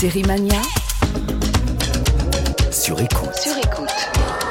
Série Mania sur écoute. sur écoute.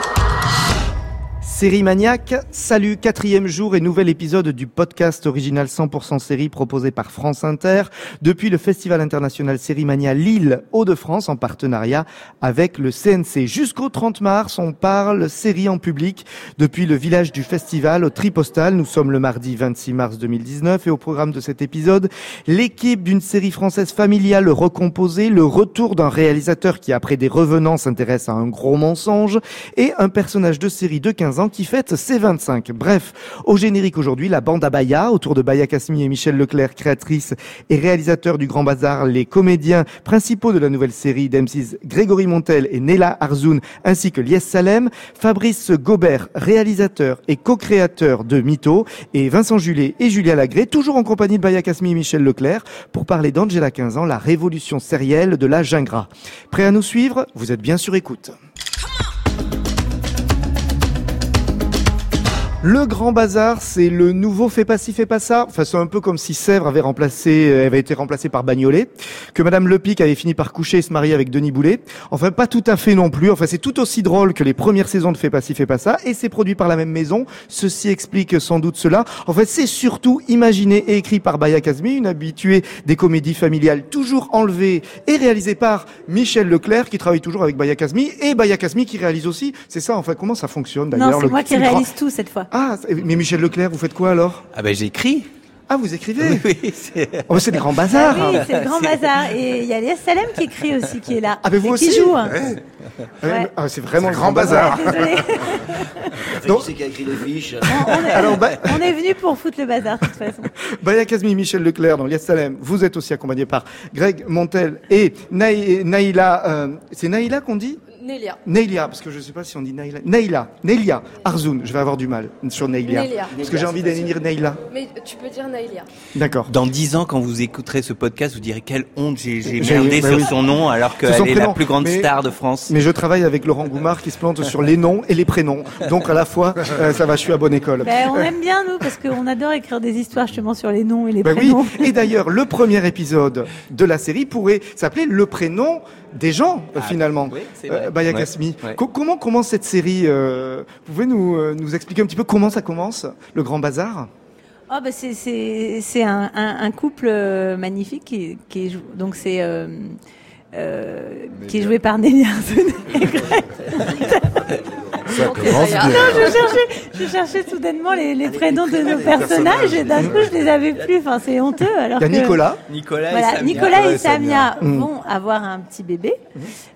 Série Maniaque, salut, quatrième jour et nouvel épisode du podcast original 100% série proposé par France Inter depuis le Festival international Série Mania Lille Hauts-de-France en partenariat avec le CNC. Jusqu'au 30 mars, on parle série en public depuis le village du festival au Tripostal. Nous sommes le mardi 26 mars 2019 et au programme de cet épisode, l'équipe d'une série française familiale recomposée, le retour d'un réalisateur qui après des revenants s'intéresse à un gros mensonge et un personnage de série de 15 ans qui fête ses 25. Bref, au générique aujourd'hui, la bande Abaya, autour de Baya Kasmi et Michel Leclerc, créatrice et réalisateur du Grand Bazar, les comédiens principaux de la nouvelle série d'M6, Grégory Montel et Nela Arzoun, ainsi que Lies Salem, Fabrice Gobert, réalisateur et co-créateur de Mytho, et Vincent Julet et Julia Lagré, toujours en compagnie de Baya Kasmi et Michel Leclerc, pour parler d'Angela 15 ans, la révolution sérielle de la Gingras. Prêt à nous suivre? Vous êtes bien sur écoute. Le Grand Bazar, c'est le nouveau fait pas ci, fait pas ça. Enfin, c'est un peu comme si Sèvres avait remplacé, euh, avait été remplacé par Bagnolet, que Madame Lepic avait fini par coucher et se marier avec Denis Boulet. Enfin, pas tout à fait non plus. Enfin, c'est tout aussi drôle que les premières saisons de Fait pas ci, fait pas ça, et c'est produit par la même maison. Ceci explique sans doute cela. En fait, c'est surtout imaginé et écrit par Baya Kazmi, une habituée des comédies familiales toujours enlevée et réalisée par Michel Leclerc, qui travaille toujours avec Baya Kazmi, et Baya Kazmi qui réalise aussi. C'est ça, enfin, comment ça fonctionne d'ailleurs Non, c'est moi qui grand- réalise tout cette fois. Ah, mais Michel Leclerc, vous faites quoi alors? Ah ben j'écris. Ah, vous écrivez? Oui, oui, c'est- Oh, des grands Ah bazars oui, c'est le grand bazar. Et il y a Léa Salem qui écrit aussi, qui est là. Ah, mais vous Et qui aussi joue. hein. Ouais, Ouais. ah, C'est vraiment le grand bazar. Désolée. Donc- qui c'est qui a écrit les fiches On est, Alors, bah, on est venu pour foutre le bazar, de toute façon. Baya Kazmi, Michel Leclerc dans Lies Salem, vous êtes aussi accompagné par Greg Montel et Naï- Naïla, euh, c'est Naïla qu'on dit? Nélia. Naïlia, parce que je ne sais pas si on dit Naïla. Naïla, Nélia, Arzoun, je vais avoir du mal sur Naïlia. Nélia. Parce que j'ai envie d'élire Naïla. Mais tu peux dire Naïlia. D'accord. Dans dix ans, quand vous écouterez ce podcast, vous direz quelle honte j'ai merdé bah sur oui. son nom alors qu'elle est la plus grande Mais- star de France. Mais je travaille avec Laurent Goumard qui se plante sur les noms et les prénoms. Donc à la fois, euh, ça va, je suis à bonne école. Ben, on aime bien, nous, parce qu'on adore écrire des histoires justement sur les noms et les Ben oui. prénoms. Et d'ailleurs, le premier épisode de la série pourrait s'appeler Le prénom des gens, euh, finalement. oui. Euh, Baya Ouais. Kasmi. Ouais. Co- comment commence cette série euh, Vous pouvez nous, euh, nous expliquer un petit peu comment ça commence, le Grand Bazar? Oh, ben, c'est, un, un, un couple magnifique qui, qui est donc c'est euh, euh, qui est joué par Nelly Arzoun et Greg. Ça commence bien. je cherchais, je cherchais soudainement les, les prénoms de nos personnages et d'un coup je les avais plus. Enfin, c'est honteux. Alors Il y a que- Nicolas. Nicolas Voilà, et Samia. Nicolas et Samia. Samia vont avoir un petit bébé.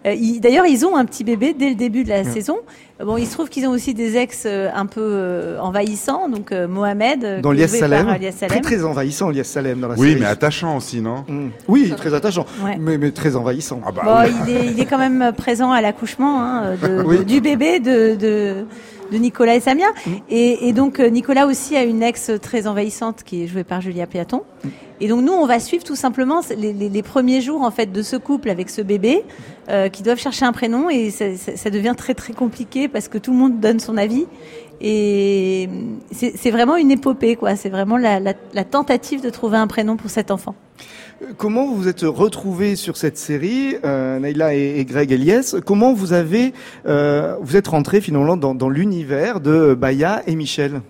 Euh, ils- D'ailleurs, ils ont un petit bébé dès le début de la saison. Bon, il se trouve qu'ils ont aussi des ex euh, un peu euh, envahissants, donc euh, Mohamed, Dans Lies joué par Salem. Très Salem. très envahissant, Lies Salem dans la Oui, série. mais attachant aussi, non? Mm. Oui, très attachant, Ouais. mais, mais très envahissant. Ah bah Bon, oui. il, est, il est quand même présent à l'accouchement hein, de, Oui. de- du bébé de, de, de Nicolas et Samia. Et, et donc Nicolas aussi a une ex très envahissante qui est jouée par Julia Piaton. Et donc nous, on va suivre tout simplement les, premiers jours en fait de ce couple avec ce bébé euh, qui doivent chercher un prénom et ça, devient très très compliqué parce que tout le monde donne son avis. Et c'est vraiment une épopée, quoi. C'est vraiment la, tentative de trouver un prénom pour cet enfant. Comment vous vous êtes retrouvés sur cette série, euh, Naïla et, et Greg Elias Comment vous avez, euh, vous êtes rentrés finalement dans, dans l'univers de Baya et Michel?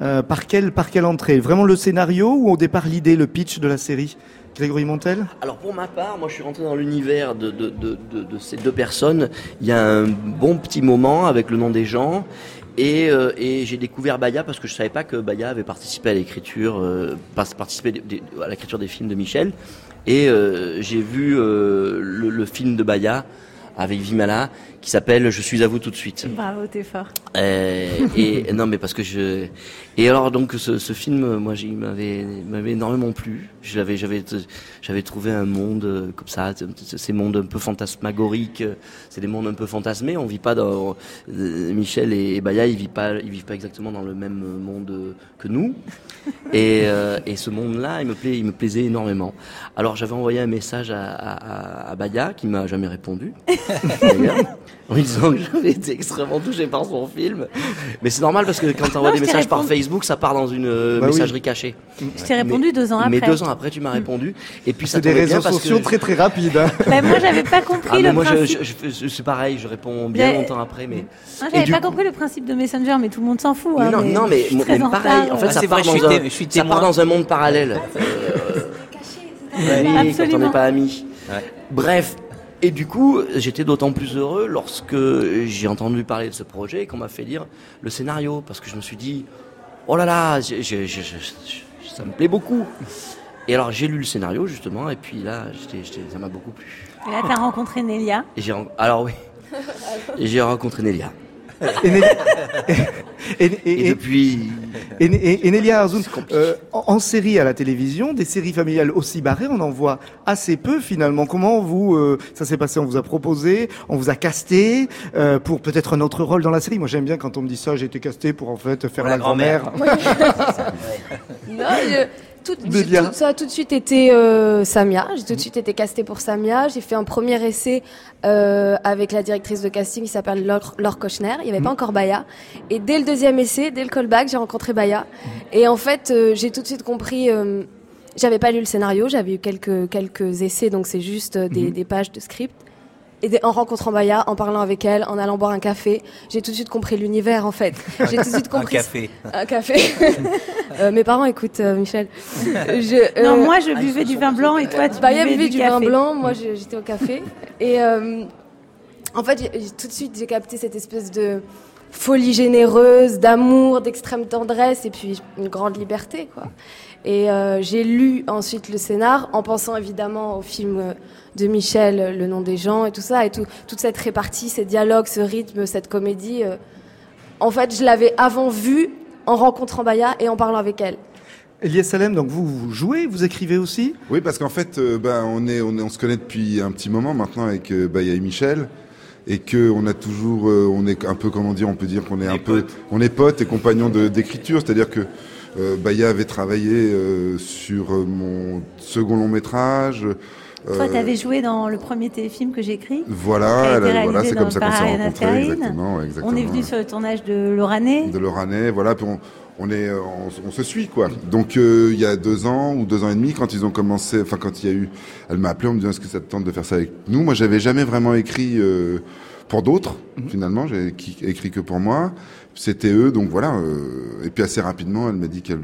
Euh, Par quelle, par quelle entrée? Vraiment le scénario ou au départ l'idée, le pitch de la série? Grégory Montel? Alors pour ma part, moi je suis rentré dans l'univers de, de, de, ces deux personnes. Il y a un bon petit moment avec le nom des gens. Et, euh, et j'ai découvert Baya parce que je savais pas que Baya avait participé à l'écriture, euh, à l'écriture des films de Michel. Et j'ai vu le, le film de Baya avec Vimala qui s'appelle Je suis à vous tout de suite. Bravo, t'es fort. Euh, et non, mais parce que je. Et alors donc ce, ce film, moi, il m'avait m'avait énormément plu. J'avais j'avais j'avais trouvé un monde euh, comme ça, ces mondes un peu fantasmagoriques. euh, C'est des mondes un peu fantasmés. On vit pas dans Michel et Baya, ils vivent pas ils vivent pas exactement dans le même monde que nous. Et, euh, et ce monde-là, il me plaît, il me plaisait énormément. Alors j'avais envoyé un message à, à, à- à Baya qui m'a jamais répondu. lui disant que j'avais été extrêmement touché par son film. Mais c'est normal parce que quand tu envoies Non, des messages par. Facebook, ça part dans une euh, Bah oui. messagerie cachée. Je t'ai répondu deux ans Mais après. deux ans après, tu m'as répondu. Et puis ça C'est des tombait bien réseaux parce sociaux que... très très rapides. hein. Bah, moi, j'avais pas compris Ah, mais le moi, je, principe. je, je- c'est pareil, je réponds bien Mais- longtemps après, mais... Moi, Et j'avais du pas coup- compris le principe de Messenger, mais tout le monde s'en fout. Mais hein, non, non, mais, je suis moi- très mais en pareil, retard. en fait, Ah, ça, c'est part vrai, je dans suis un, té- je suis ça part témoin. dans un monde parallèle. Euh, oui, quand on Absolument. n'est pas amis. Ouais. Bref. Et du coup, j'étais d'autant plus heureux lorsque j'ai entendu parler de ce projet et qu'on m'a fait lire le scénario. Parce que je me suis dit, oh là là, ça me plaît beaucoup. Et alors, j'ai lu le scénario, justement, et puis là, j'étais- j'étais- ça m'a beaucoup plu. Et là, t'as rencontré Nelia. Et alors oui. J'ai rencontré Nelia. Et, et- et- Et, et- depuis, et- et- et Nelia Arzoun, euh, en, en série à la télévision, des séries familiales aussi barrées, on en voit assez peu finalement. Comment vous, euh, ça s'est passé? On vous a proposé, on vous a casté euh, pour peut-être un autre rôle dans la série. Moi j'aime bien quand on me dit ça, j'ai été casté pour en fait faire Pour la, la grand-mère. grand-mère. Non, je- tout, ça a tout de suite été euh, Samia. J'ai tout de suite été castée pour Samia. J'ai fait un premier essai euh, avec la directrice de casting qui s'appelle Laure, Laure Kochner. Il n'y avait pas encore Baya. Et dès le deuxième essai, dès le callback, j'ai rencontré Baya. Et en fait, euh, j'ai tout de suite compris. J'avais pas lu le scénario, j'avais eu quelques quelques essais, donc c'est juste des, des pages de script. Et en rencontrant Baya, en parlant avec elle, en allant boire un café, j'ai tout de suite compris l'univers en fait. J'ai tout de suite Un compris café. un café. Euh, mes parents écoutent euh, Michel. Je, Non, euh, moi, je buvais du vin blanc et toi, tu Baya buvais buvait du, du café. vin blanc, moi j'étais au café. Et euh, en fait, tout de suite, j'ai capté cette espèce de folie généreuse, d'amour, d'extrême tendresse et puis une grande liberté, quoi. Et euh, j'ai lu ensuite le scénar en pensant évidemment au film euh, de Michel, euh, Le nom des gens et tout ça, et tout, toute cette répartie, ces dialogues, ce rythme, cette comédie. euh, en fait, je l'avais avant vu en rencontrant Baya et en parlant avec elle. Elias Salem, donc vous, vous jouez, vous écrivez aussi? Oui, parce qu'en fait, euh, bah, on, est, on, est, on se connaît depuis un petit moment maintenant avec euh, Baya et Michel. Et que on a toujours, euh, on est un peu, comment dire, on peut dire qu'on est un peu, on est potes et compagnons d'écriture. C'est-à-dire que euh, Baya avait travaillé euh, sur euh, mon second long métrage. Toi, Euh, t'avais joué dans le premier téléfim que j'ai écrit. Voilà, voilà, c'est comme ça qu'on s'est Ariana rencontrés. Exactement, exactement. On est venu sur le tournage de Lorané. de Loranais, voilà, puis on, on est, euh, on, on se suit quoi. Donc euh, il y a deux ans ou deux ans et demi, quand ils ont commencé, enfin quand il y a eu, elle m'a appelé en me disant est-ce que ça te tente de faire ça avec nous? Moi, j'avais jamais vraiment écrit euh, pour d'autres. Finalement, j'ai écrit que pour moi. C'était eux, donc voilà. euh, et puis assez rapidement, elle m'a dit qu'elle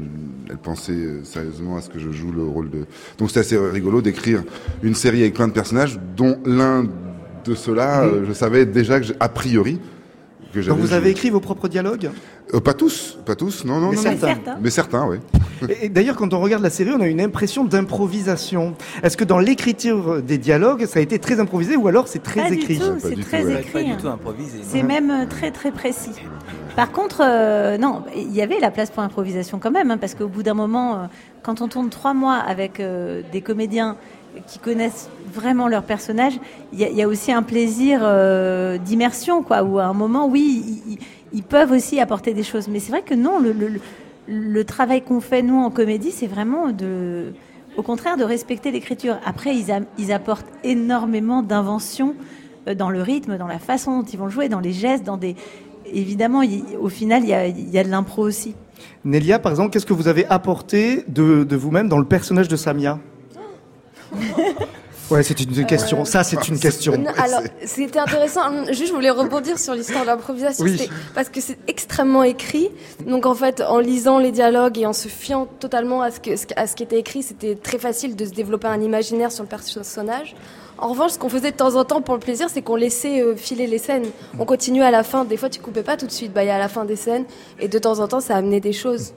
elle pensait euh, sérieusement à ce que je joue le rôle de. Donc c'était assez rigolo d'écrire une série avec plein de personnages, dont l'un de ceux-là, euh, je savais déjà que j'ai- a priori que j'avais. Donc vous avez écrit vos propres dialogues Euh, pas tous, pas tous, non, non, Mais non, certains. non. Certains. Mais certains, oui. Et, et d'ailleurs, quand on regarde la série, on a une impression d'improvisation. Est-ce que dans l'écriture des dialogues, ça a été très improvisé ou alors c'est très Pas du écrit tout, c'est du tout, très ouais. Pas écrit. du hein. tout improvisé. C'est même euh, très très précis. Par contre, euh, non, il y avait la place pour improvisation quand même, hein, parce qu'au bout d'un moment, euh, quand on tourne trois mois avec euh, des comédiens qui connaissent vraiment leur personnage, il y, a- aussi un plaisir euh, d'immersion, quoi. Où à un moment, oui, ils, peuvent aussi apporter des choses, mais c'est vrai que non, le, travail qu'on fait nous en comédie, c'est vraiment au contraire, de respecter l'écriture. Après, ils, apportent énormément d'invention euh, dans le rythme, dans la façon dont ils vont jouer, dans les gestes, dans des. Évidemment, au final, il y a, de l'impro aussi. Nélia, par exemple, qu'est-ce que vous avez apporté de vous-même dans le personnage de Samia? Ouais, c'est une question. Ça, c'est une question. Non, alors, c'était intéressant. Juste, je voulais rebondir sur l'histoire de l'improvisation. Oui. Parce que c'est extrêmement écrit. Donc, en fait, en lisant les dialogues et en se fiant totalement à ce, que, à ce qui était écrit, c'était très facile de se développer un imaginaire sur le personnage. En revanche, ce qu'on faisait de temps en temps pour le plaisir, c'est qu'on laissait euh, filer les scènes. On continuait à la fin. Des fois, tu coupais pas tout de suite. Bah, il y a à la fin des scènes. Et de temps en temps, ça amenait des choses.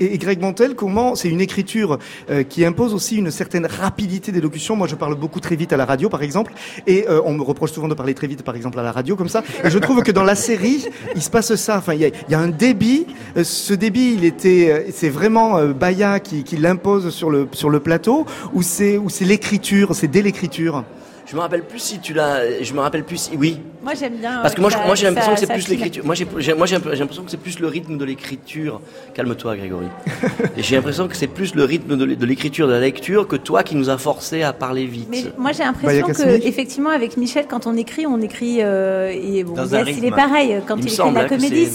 Et, Greg Montel, comment c'est une écriture euh, qui impose aussi une certaine rapidité d'élocution. Moi, je parle beaucoup très vite à la radio, par exemple, et euh, on me reproche souvent de parler très vite, par exemple, à la radio, comme ça. Et je trouve que dans la série, il se passe ça. Enfin, il y a, un débit. Euh, ce débit, il était, c'est vraiment Baya qui, qui l'impose sur le sur le plateau, ou c'est ou c'est l'écriture, c'est dès l'écriture? Je me rappelle plus si tu l'as. Je me rappelle plus si. Oui. Moi j'aime bien. Parce que moi, ça- moi j'ai l'impression que c'est plus l'écriture. Moi j'ai j'ai- moi, j'ai un peu- j'ai l'impression que c'est plus le rythme de l'écriture. Calme-toi, Grégory. Et j'ai l'impression que c'est plus le rythme de l'é- de l'écriture, de la lecture, que toi qui nous a forcé à parler vite. Mais moi j'ai Bah, l'impression a que effectivement avec Michel quand on écrit on écrit euh, et bon Dans un Yes, il est rythme. pareil quand Il il, écrit de la hein, comédie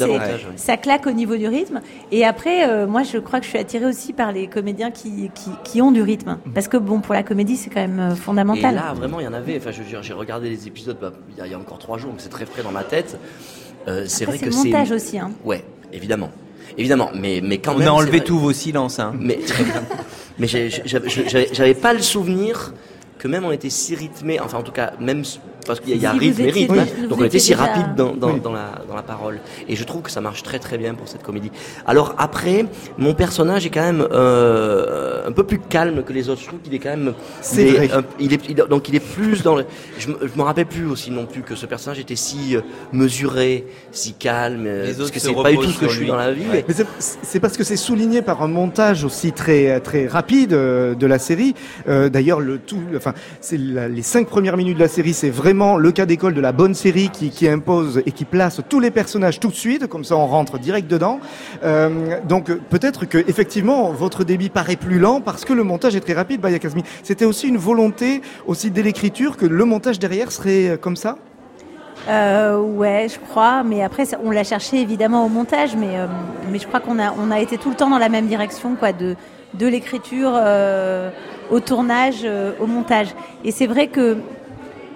ça claque au niveau du rythme et après euh, moi je crois que je suis attirée aussi par les comédiens qui, qui, qui ont du rythme parce que bon pour la comédie c'est quand même euh, Et fondamental. là, vraiment, il y en avait. Enfin, je veux dire, j'ai regardé les épisodes bah, il y, a- il y a encore trois jours, donc c'est très frais dans ma tête. Euh, c'est vrai c'est que le c'est. montage aussi hein. Ouais, évidemment. Évidemment, mais, mais quand On même. a c'est enlevé tous vos silences. Hein. Mais, mais j'avais pas le souvenir que même on était si rythmé, enfin en tout cas, même parce qu'il y a, il y a Si rythme et rythme, oui, hein, donc on était si déjà- rapide dans, dans, Oui. dans la, dans la parole. Et je trouve que ça marche très très bien pour cette comédie. Alors après, mon personnage est quand même euh, un peu plus calme que les autres. Je trouve qu'il est quand même. C'est il est vrai. un- il est, il- donc il est plus dans le. Je, me- je me rappelle plus aussi non plus que ce personnage était si euh, mesuré, si calme. euh, Les parce autres que se c'est pas du tout ce que je suis dans la vie. Ouais. Mais c'est- c'est parce que c'est souligné par un montage aussi très très rapide de la série. Euh, D'ailleurs, le tout, enfin, c'est la- les cinq premières minutes de la série, c'est vraiment le cas d'école de la bonne série qui, impose et qui place tous les personnages tout de suite, comme ça on rentre direct dedans. Euh, donc peut-être que effectivement votre débit paraît plus lent parce que le montage est très rapide. Baya Kazmi, c'était aussi une volonté aussi dès l'écriture que le montage derrière serait euh, comme ça? Euh, ouais, je crois, mais après on l'a cherché évidemment au montage, mais euh, je crois qu'on a été tout le temps dans la même direction, de l'écriture au tournage, au montage. Et c'est vrai que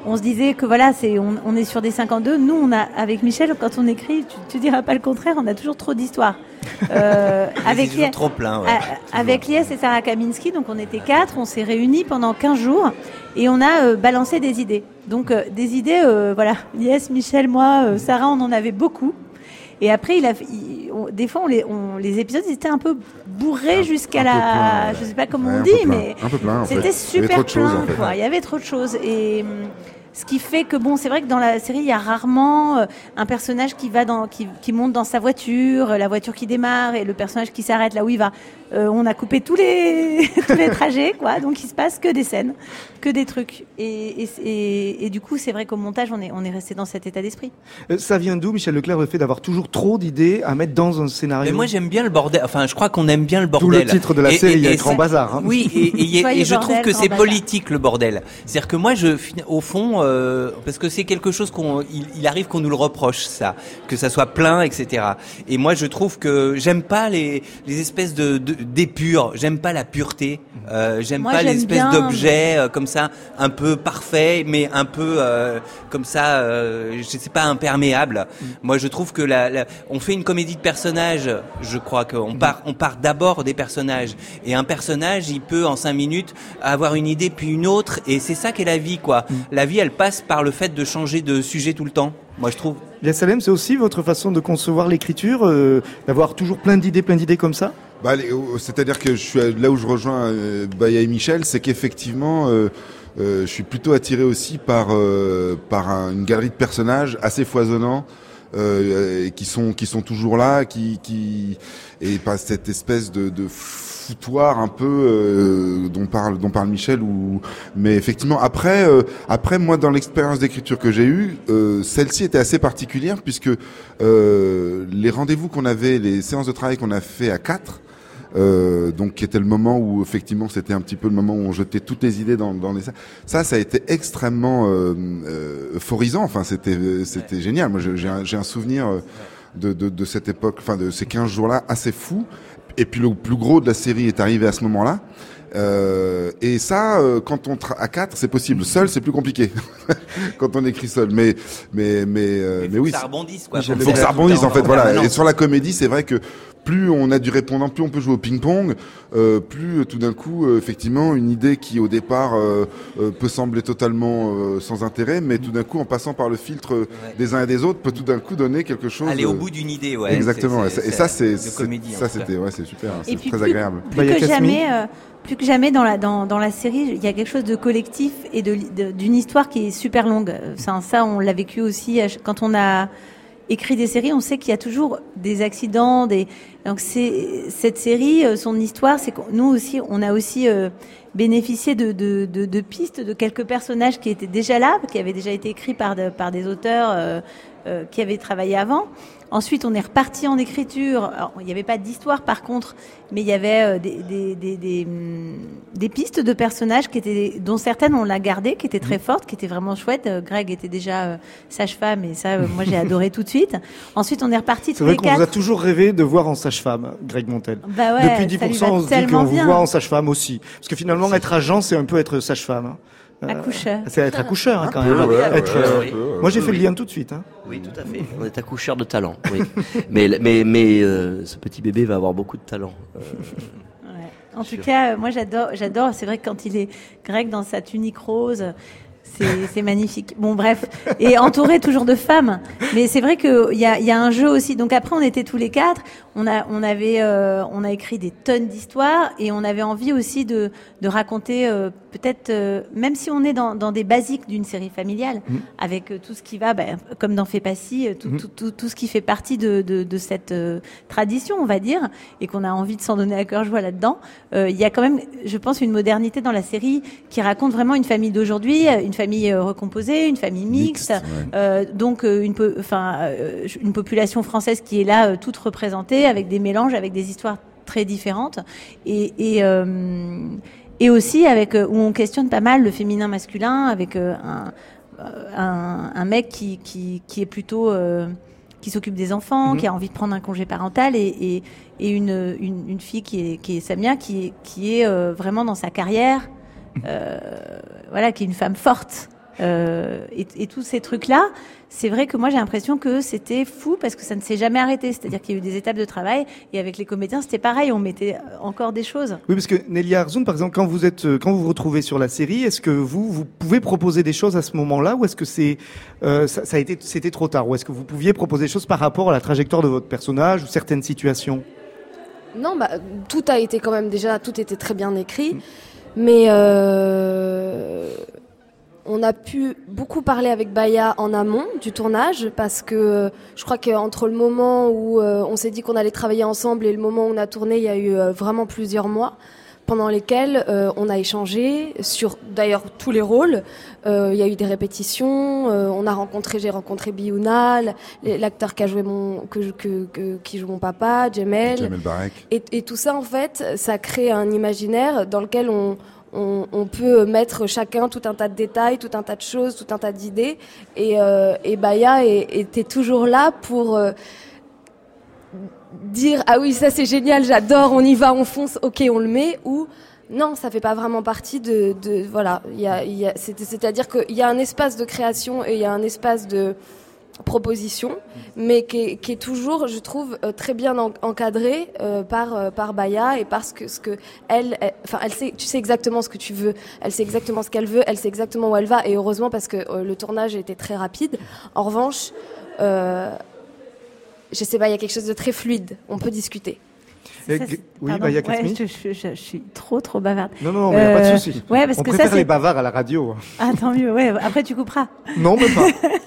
on se disait que voilà, c'est on, on est sur des 52. Nous, on a avec Michel, quand on écrit, tu, tu diras pas le contraire, on a toujours trop d'histoires. Euh, avec toujours trop plein. Ouais. à- avec Lies et Sarah Kaminski, donc on était quatre, on s'est réunis pendant 15 jours et on a euh, balancé des idées. Donc euh, des idées, euh, voilà, Lies, Michel, moi, Sarah, on en avait beaucoup. Et après, il a, il- on- des fois, on les, on- les épisodes ils étaient un peu bourrés jusqu'à la, plein, ouais. je sais pas comment Ouais, on dit, mais un peu plein, en fait. c'était super plein, quoi. Il y avait trop de choses et hum, ce qui fait que bon, c'est vrai que dans la série, il y a rarement euh, un personnage qui va dans, qui, qui monte dans sa voiture, la voiture qui démarre et le personnage qui s'arrête là où il va. Euh, on a coupé tous les tous les trajets, quoi. Donc il se passe que des scènes, que des trucs. Et, et, et, et du coup, c'est vrai qu'au montage, on est on est resté dans cet état d'esprit. Euh, Ça vient d'où, Michel Leclerc, le fait d'avoir toujours trop d'idées à mettre dans un scénario? Mais moi j'aime bien le bordel. Enfin, je crois qu'on aime bien le bordel. le titre de la Et- série, et- il y a et Grand Bazar. hein. Oui, et, et- et- Soyez et je trouve que c'est politique le bordel. C'est-à-dire que moi, je, fin- au fond, euh, parce que c'est quelque chose qu'on, il, il arrive qu'on nous le reproche, ça, que ça soit plein, etc. Et moi, je trouve que j'aime pas les, les espèces de, de d'épures. J'aime pas la pureté. Euh, j'aime pas les j'aime espèces bien- d'objets euh, comme ça, un peu parfaits, mais un peu euh, comme ça, euh, je sais pas, imperméables. Moi, je trouve que la, la- on fait une comédie de personnages. Je crois qu'on part, on part d'abord des personnages. Et un personnage, il peut en cinq minutes avoir une idée puis une autre. Et c'est ça qu'est la vie, quoi. La vie, elle passe par le fait de changer de sujet tout le temps. Moi, je trouve. Lia Salem, c'est aussi votre façon de concevoir l'écriture, euh, d'avoir toujours plein d'idées, plein d'idées comme ça? Bah, euh, C'est-à-dire que je suis à- là où je rejoins euh, Baya et Michel, c'est qu'effectivement, euh, euh, je suis plutôt attiré aussi par par par un- une galerie de personnages assez foisonnants. Euh, qui sont qui sont toujours là, qui qui et par cette espèce de, de foutoir un peu euh, dont parle dont parle Michel ou mais effectivement après euh, après moi dans l'expérience d'écriture que j'ai eue euh, celle-ci était assez particulière puisque euh, les rendez-vous qu'on avait les séances de travail qu'on a fait à quatre euh, donc qui était le moment où effectivement c'était un petit peu le moment où on jetait toutes les idées dans, dans les salles. ça ça a été extrêmement euh, euh, euphorisant enfin c'était c'était génial moi j'ai un, j'ai un souvenir euh, de, de, de cette époque enfin de ces 15 jours là assez fou et puis le plus gros de la série est arrivé à ce moment là euh, et ça, euh, quand on tra- à quatre, c'est possible. Seul, c'est plus compliqué. quand on écrit seul, mais mais mais euh, mais, faut oui, que ça rebondisse, quoi. Faut que ça rebondisse en fait, voilà. permanence. Et sur la comédie, c'est vrai que plus on a du répondant, plus on peut jouer au ping-pong, euh, plus euh, tout d'un coup, euh, effectivement, une idée qui au départ euh, euh, peut sembler totalement euh, sans intérêt, mais tout d'un coup, en passant par le filtre des uns et des autres, peut tout d'un coup donner quelque chose. Aller au bout d'une idée, ouais. Exactement. C'est- ouais. et ça, c'est ça, c'était ouais, c'est super. C'est très plus, agréable. plus Bah, que Casmi. jamais, euh, plus que jamais dans la dans, dans la série, il y a quelque chose de collectif et de de- d'une histoire qui est super longue. Ça, on l'a vécu aussi quand on a écrit des séries, on sait qu'il y a toujours des accidents, des donc c'est cette série, euh, son histoire, c'est que nous aussi, on a aussi euh, bénéficié de, de, de, de, pistes de quelques personnages qui étaient déjà là, qui avaient déjà été écrits par, par des auteurs euh, euh qui avaient travaillé avant. Ensuite, on est reparti en écriture. Alors, il n'y avait pas d'histoire, par contre, mais il y avait euh, des, des, des, des, des pistes de personnages qui étaient, dont certaines on l'a gardé, qui étaient très fortes, qui étaient vraiment chouettes. Euh, Greg était déjà euh, sage-femme, et ça, moi, j'ai adoré tout de suite. Ensuite, on est reparti tous vrai les qu'on quatre. vous a toujours rêvé de voir en sage-femme, Greg Montel. Bah ouais, Depuis ça lui 10%, va on se dit qu'on vous voit en sage-femme aussi. Parce que finalement, être agent, c'est un peu être sage-femme. hein. Euh, Accoucheur. C'est être accoucheur, hein, quand peu, même. ouais, Être, ouais, euh, un peu, ouais. Moi, j'ai fait Oui. le lien tout de suite. Hein. Oui, tout à fait. On est accoucheur de talent. Oui. mais mais mais euh, ce petit bébé va avoir beaucoup de talent. Euh, Ouais. En tout cas, moi j'adore, j'adore. C'est vrai que quand il est grec dans sa tunique rose, c'est c'est magnifique. Bon, bref, et entouré toujours de femmes. Mais c'est vrai qu'il y a, il y a un jeu aussi. Donc après, on était tous les quatre. On a, on avait, euh, on a écrit des tonnes d'histoires et on avait envie aussi de, de raconter euh, peut-être, euh, même si on est dans, dans des basiques d'une série familiale, avec euh, tout ce qui va, ben, comme dans Fais pas si, euh, tout, tout, tout, tout ce qui fait partie de, de, de cette tradition, on va dire, et qu'on a envie de s'en donner à cœur joie là-dedans. Il y a quand même, je pense, une modernité dans la série qui raconte vraiment une famille d'aujourd'hui, une famille recomposée, une famille mixte, Mixte, ouais. donc une, enfin, une population française qui est là, toute représentée, avec des mélanges, avec des histoires très différentes, et, et, euh, et aussi avec euh, où on questionne pas mal le féminin masculin, avec euh, un, un, un mec qui, qui, qui est plutôt euh, qui s'occupe des enfants, Mhm. qui a envie de prendre un congé parental, et, et, et une, une, une fille qui est, qui est Samia, qui est, qui est euh, vraiment dans sa carrière, euh, voilà, qui est une femme forte. Euh, et, et tous ces trucs-là, c'est vrai que moi j'ai l'impression que c'était fou parce que ça ne s'est jamais arrêté. C'est-à-dire qu'il y a eu des étapes de travail et avec les comédiens c'était pareil, on mettait encore des choses. Oui, parce que Nelly Arzoun, par exemple, quand vous êtes, euh, quand vous vous retrouvez sur la série, est-ce que vous, vous pouvez proposer des choses à ce moment-là, ou est-ce que c'est, euh, ça, ça a été, c'était trop tard, ou est-ce que vous pouviez proposer des choses par rapport à la trajectoire de votre personnage ou certaines situations? Non, bah, tout a été quand même déjà, tout était très bien écrit. Mais euh, on a pu beaucoup parler avec Baya en amont du tournage parce que je crois qu'entre le moment où euh, on s'est dit qu'on allait travailler ensemble et le moment où on a tourné, il y a eu euh, vraiment plusieurs mois pendant lesquels euh, on a échangé sur d'ailleurs tous les rôles. Il y a eu des répétitions. on a rencontré, j'ai rencontré Biouna, l'acteur qui a joué mon, que, je- que, que- qui joue mon papa, Jamel. Jamel Barek. Et, et tout ça, en fait, ça crée un imaginaire dans lequel on, on, peut mettre chacun tout un tas de détails, tout un tas de choses, tout un tas d'idées. Et, euh, Baya était toujours là pour euh, dire ah oui ça c'est génial, j'adore, on y va, on fonce, ok on le met ou non, ça fait pas vraiment partie de, voilà. C'est-à-dire qu'il y a un espace de création et il y a un espace de proposition, mais qui est, qui est toujours, je trouve, euh, très bien en- encadré euh, par euh, par Baya et parce que ce que elle, enfin, elle sait, tu sais exactement ce que tu veux, elle sait exactement ce qu'elle veut, elle sait exactement où elle va et heureusement parce que le tournage était très rapide. En revanche, euh, je sais pas, il y a quelque chose de très fluide. On peut discuter. Euh, Ça, oui, pardon. Baya Ouais, Kasmi je, je- je- je suis trop trop bavarde. Non, non, mais il n'y a pas Euh, de souci. ouais, parce On que ça, préfère c'est- les bavards à la radio. Ah tant mieux. Ouais, après tu couperas. Non, même pas.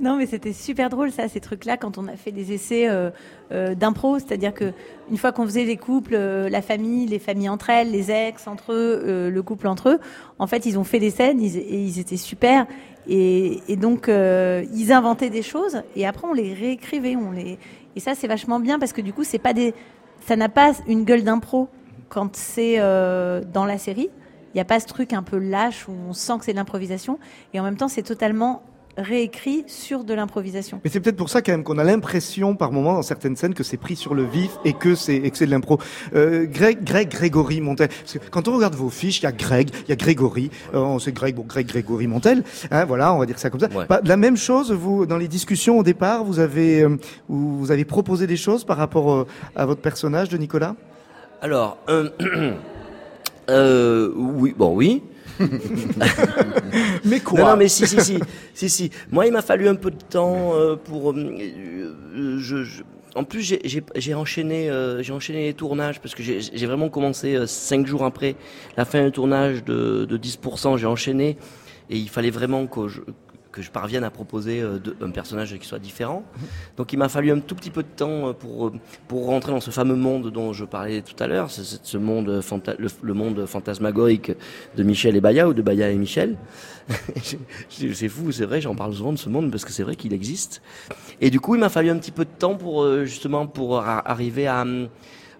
Non, mais c'était super drôle ça, ces trucs-là, quand on a fait des essais euh, euh, d'impro, c'est-à-dire que une fois qu'on faisait les couples, euh, la famille, les familles entre elles, les ex entre eux, euh, le couple entre eux, en fait, ils ont fait des scènes ils- et ils étaient super. Et, et donc, euh, ils inventaient des choses et après, on les réécrivait. On les... Et ça, c'est vachement bien parce que du coup, c'est pas des... ça n'a pas une gueule d'impro quand c'est euh, dans la série. Il n'y a pas ce truc un peu lâche où on sent que c'est de l'improvisation. Et en même temps, c'est totalement réécrit sur de l'improvisation. Mais c'est peut-être pour ça quand même qu'on a l'impression par moment dans certaines scènes que c'est pris sur le vif et que c'est et que c'est de l'impro. Euh, Greg, Greg, Grégory Montel. Parce que quand on regarde vos fiches, il y a Greg, il y a Grégory. Euh, on sait Greg, bon Greg, Grégory Montel. Hein, voilà, on va dire ça comme ça. Ouais. La même chose, vous dans les discussions au départ, vous avez euh, vous, vous avez proposé des choses par rapport euh, à votre personnage de Nicolas? Alors, euh, euh, oui, bon, oui. Mais quoi Non, mais si, si, si, si, si. Moi, il m'a fallu un peu de temps euh, pour. euh, euh, en plus, j'ai- enchaîné, enchaîné les tournages parce que j'ai vraiment commencé cinq jours après la fin du tournage de, de 10%. J'ai enchaîné et il fallait vraiment que je, que je parvienne à proposer euh, un personnage qui soit différent. Donc il m'a fallu un tout petit peu de temps euh, pour euh, pour rentrer dans ce fameux monde dont je parlais tout à l'heure, ce monde le, le monde fantasmagorique de Michel et Baya ou de Baya et Michel. C'est fou, c'est vrai, j'en parle souvent de ce monde parce que c'est vrai qu'il existe. Et du coup, il m'a fallu un petit peu de temps pour justement pour arriver à hum,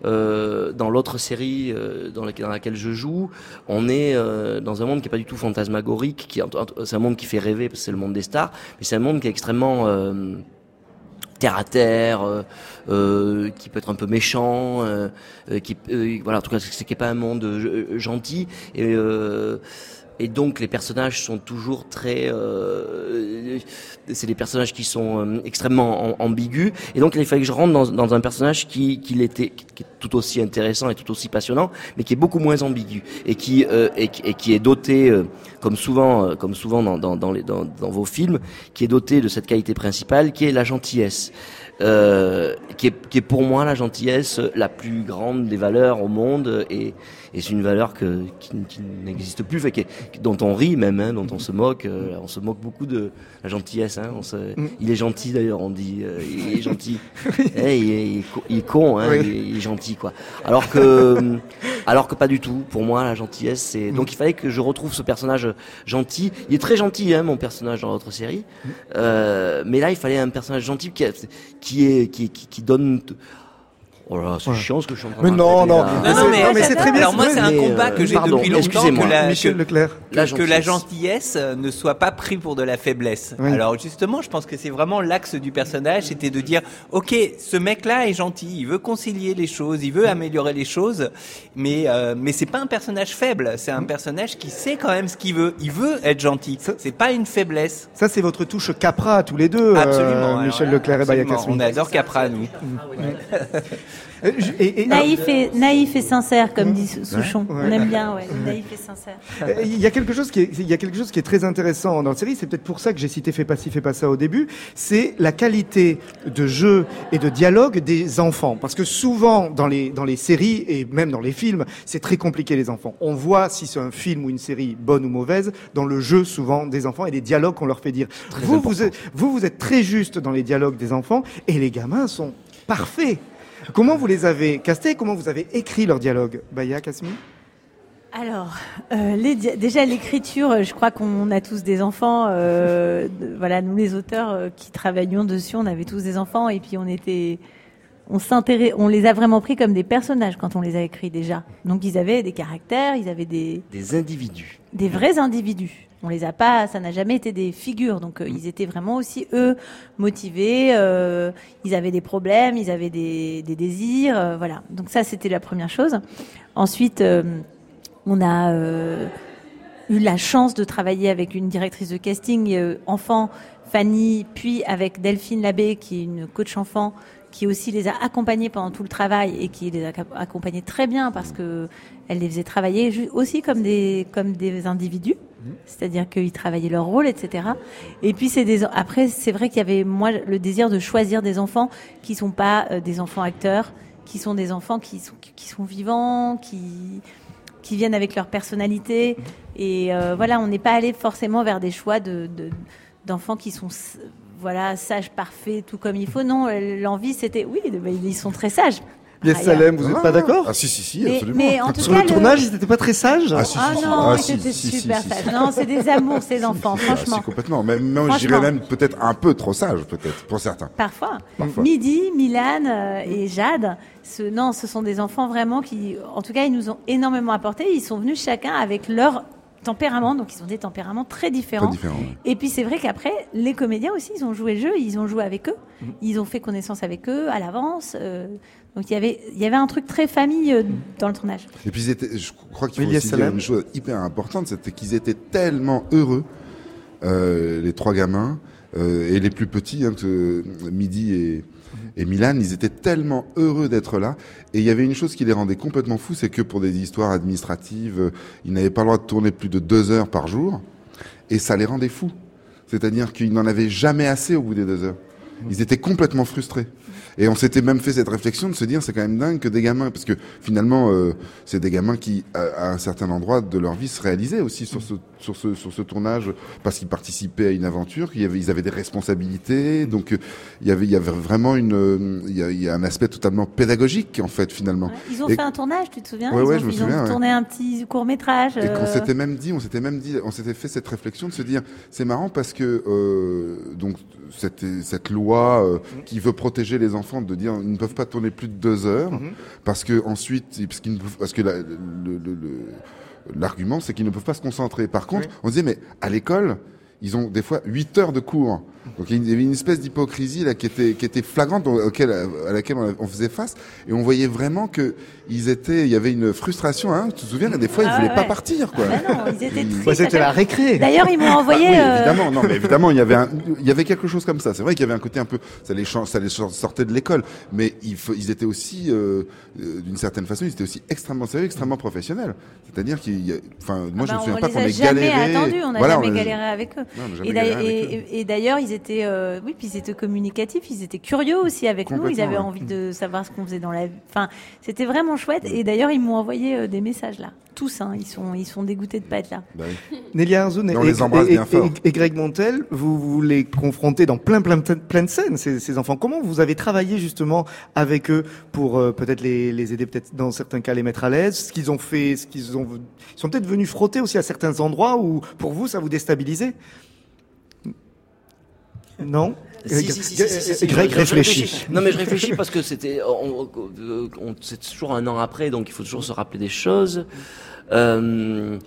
euh, dans l'autre série euh, dans, laquelle, je joue, on est euh, dans un monde qui est pas du tout fantasmagorique, c'est un monde qui fait rêver parce que c'est le monde des stars, mais c'est un monde qui est extrêmement terre à terre, qui peut être un peu méchant, qui voilà, en tout cas, c'est pas un monde gentil et et donc les personnages sont toujours très, euh, c'est des personnages qui sont euh, extrêmement am- ambigus. Et donc il fallait que je rentre dans, un personnage qui, qui l'était, qui, est tout aussi intéressant et tout aussi passionnant, mais qui est beaucoup moins ambigu et qui euh, et, qui- est doté, euh, comme souvent, euh, comme souvent dans vos films, qui est doté de cette qualité principale, qui est la gentillesse. Euh, qui, est, qui est pour moi la gentillesse la plus grande des valeurs au monde et, et c'est une valeur que, qui, qui n'existe plus, fait, dont on rit même, hein, dont on se moque. euh, on se moque beaucoup de la gentillesse. Hein, on se, Il est gentil d'ailleurs, on dit. euh, il est gentil. Eh, il, est, il est co- il est con, hein, Oui. il, est, il est gentil quoi. Alors que, alors que pas du tout. Pour moi, la gentillesse, c'est donc il fallait que je retrouve ce personnage gentil. Il est très gentil, hein, mon personnage dans l'autre série. Euh, mais là, il fallait un personnage gentil qui, qui est, qui, qui, qui donne. Oh là, c'est chiant ce que je suis en train Mais non, non, Non, non, mais, non, mais c'est très bien. Alors moi, c'est un mais, combat euh, que j'ai depuis longtemps excusez-moi. que la, Michel que- Leclerc. que, La que la gentillesse. euh, ne soit pas pris pour de la faiblesse. Oui. Alors justement, je pense que c'est vraiment l'axe du personnage, c'était de dire, ok, ce mec-là est gentil, il veut concilier les choses, il veut améliorer les choses, mais euh, mais c'est pas un personnage faible, c'est un personnage qui sait quand même ce qu'il veut. Il veut être gentil. C'est pas une faiblesse. Ça, c'est votre touche Capra, tous les deux, euh, Absolument. Michel Leclerc et Baya absolument. Kasmi. On adore Capra, nous. Euh, et- et- Naïf et, naïf et sincère, comme dit Souchon. Ouais. On aime bien, ouais. Naïf et sincère. Euh, Il y a quelque chose qui est, il y a quelque chose qui est très intéressant dans la série. C'est peut-être pour ça que j'ai cité Fais pas ci, fais pas ça au début. C'est la qualité de jeu et de dialogue des enfants. Parce que souvent, dans les, dans les séries et même dans les films, c'est très compliqué les enfants. On voit si c'est un film ou une série bonne ou mauvaise dans le jeu souvent des enfants et les dialogues qu'on leur fait dire. Vous, vous êtes, vous, vous êtes très juste dans les dialogues des enfants et les gamins sont parfaits. Comment vous les avez castés Comment vous avez écrit leurs dialogues Baya, Kasmi? Alors, euh, les déjà l'écriture, euh, je crois qu'on a tous des enfants. euh, de- voilà, nous les auteurs euh, qui travaillions dessus, on avait tous des enfants et puis on était, on s'intéresse, on les a vraiment pris comme des personnages quand on les a écrits déjà. Donc ils avaient des caractères, ils avaient des, Des individus. des vrais individus. On les a pas, ça n'a jamais été des figures. Donc euh, ils étaient vraiment aussi eux motivés. euh, ils avaient des problèmes, ils avaient des, des désirs, euh, voilà. Donc ça c'était la première chose. Ensuite, euh, on a eu la chance de travailler avec une directrice de casting enfant, Fanny, puis avec Delphine Labbé qui est une coach enfant qui aussi les a accompagnés pendant tout le travail et qui les a accompagnés très bien parce que elle les faisait travailler aussi comme des comme des individus, c'est-à-dire qu'ils travaillaient leur rôle, etc. Et puis c'est des après c'est vrai qu'il y avait moi le désir de choisir des enfants qui sont pas euh, des enfants acteurs, qui sont des enfants qui sont qui sont vivants, qui qui viennent avec leur personnalité. Et euh, voilà on n'est pas allé forcément vers des choix de de- d'enfants qui sont voilà sages parfaits tout comme il faut. Non euh, l'envie c'était oui ben, ils sont très sages Yes. Salem, vous n'êtes pas d'accord Ah si si si, mais, absolument. mais en tout Sur cas le tournage, ils n'étaient pas très sages Ah si ah si, non Ah, ils si, si, super si. non c'est des amours ces enfants Ah, si, franchement complètement. Même, même je dirais même peut-être un peu trop sage, peut-être, pour certains. Parfois. Parfois. Midi, Milan euh, et Jade, ce, non, ce sont des enfants vraiment qui, en tout cas, ils nous ont énormément apporté. Ils sont venus chacun avec leur tempérament, donc ils ont des tempéraments très différents. Très différent. ouais. Et puis c'est vrai qu'après, les comédiens aussi, ils ont joué le jeu, ils ont joué avec eux, ils ont fait connaissance avec eux à l'avance. euh, donc il y avait, il y avait un truc très famille euh, dans le tournage. Et puis ils étaient, je crois qu'il faut Elias aussi dire Salam. une chose hyper importante, c'était qu'ils étaient tellement heureux, euh, les trois gamins euh, et les plus petits, hein, que, Midi et, et Milan, ils étaient tellement heureux d'être là. Et il y avait une chose qui les rendait complètement fous, c'est que pour des histoires administratives, euh, ils n'avaient pas le droit de tourner plus de deux heures par jour, et ça les rendait fous. C'est-à-dire qu'ils n'en avaient jamais assez au bout des deux heures. Ils étaient complètement frustrés. Et on s'était même fait cette réflexion de se dire c'est quand même dingue que des gamins, parce que finalement euh, c'est des gamins qui à, à, un certain endroit de leur vie se réalisaient aussi sur ce sur ce sur ce tournage parce qu'ils participaient à une aventure, qu'ils avaient ils avaient des responsabilités, donc euh, il y avait il y avait vraiment une euh, il y a, il y a un aspect totalement pédagogique en fait finalement. Ouais, ils ont Et- fait un tournage, tu te souviens? Ouais, Ils ouais, ont, je me ils souviens, ont ouais. tourné un petit court métrage. Et qu'on s'était même dit, on s'était même dit, on s'était fait cette réflexion de se dire, c'est marrant parce que euh, donc cette cette loi euh, qui veut protéger les enfants de dire ils ne peuvent pas tourner plus de deux heures parce que ensuite parce que la- le- le- le- l'argument c'est qu'ils ne peuvent pas se concentrer. Par contre, on se disait mais à l'école ils ont des fois 8 heures de cours. Donc il y avait une espèce d'hypocrisie là qui était qui était flagrante auquel, à laquelle on, faisait face et on voyait vraiment que ils étaient il y avait une frustration hein, tu te souviens des fois ils Ah voulaient pas ouais. partir quoi. Bah non, ils étaient Ils- tristes. Bah, c'était la récré. D'ailleurs, ils m'ont envoyé. oui, euh, évidemment, non, mais évidemment, il y avait un, il y avait quelque chose comme ça. C'est vrai qu'il y avait un côté un peu, ça les, ça les sor- sortait de l'école, mais ils, ils étaient aussi, euh, euh, d'une certaine façon, ils étaient aussi extrêmement sérieux, extrêmement professionnels. C'est-à-dire qu'il, y a- enfin, moi, je bah, me souviens on pas qu'on a ait jamais galéré. attendus, on n'a Voilà, jamais on a- galéré avec eux. Non, on a jamais Et d'ailleurs- galéré ils étaient, euh, oui, puis ils étaient communicatifs, ils étaient curieux aussi avec nous. Ils avaient ouais. envie de savoir ce qu'on faisait dans la vie. Enfin, c'était vraiment chouette. Et d'ailleurs, ils m'ont envoyé euh, des messages là. Tous, hein, ils sont, ils sont dégoûtés de pas être là. Bah oui. Nélia Arzoun et, On les embrasse et- bien et- et Greg Montel, vous, vous les confrontez dans plein, plein, plein, plein de scènes, ces, ces enfants. Comment vous avez travaillé justement avec eux pour euh, peut-être les, les aider, peut-être dans certains cas les mettre à l'aise, ce qu'ils ont fait, ce qu'ils ont, ils sont peut-être venus frotter aussi à certains endroits où pour vous ça vous déstabilisait? Non Si, si, si, Greg réfléchit. Non, mais je réfléchis parce que c'était, on, on- c'est toujours un an après, donc il faut toujours se rappeler des choses. Euh,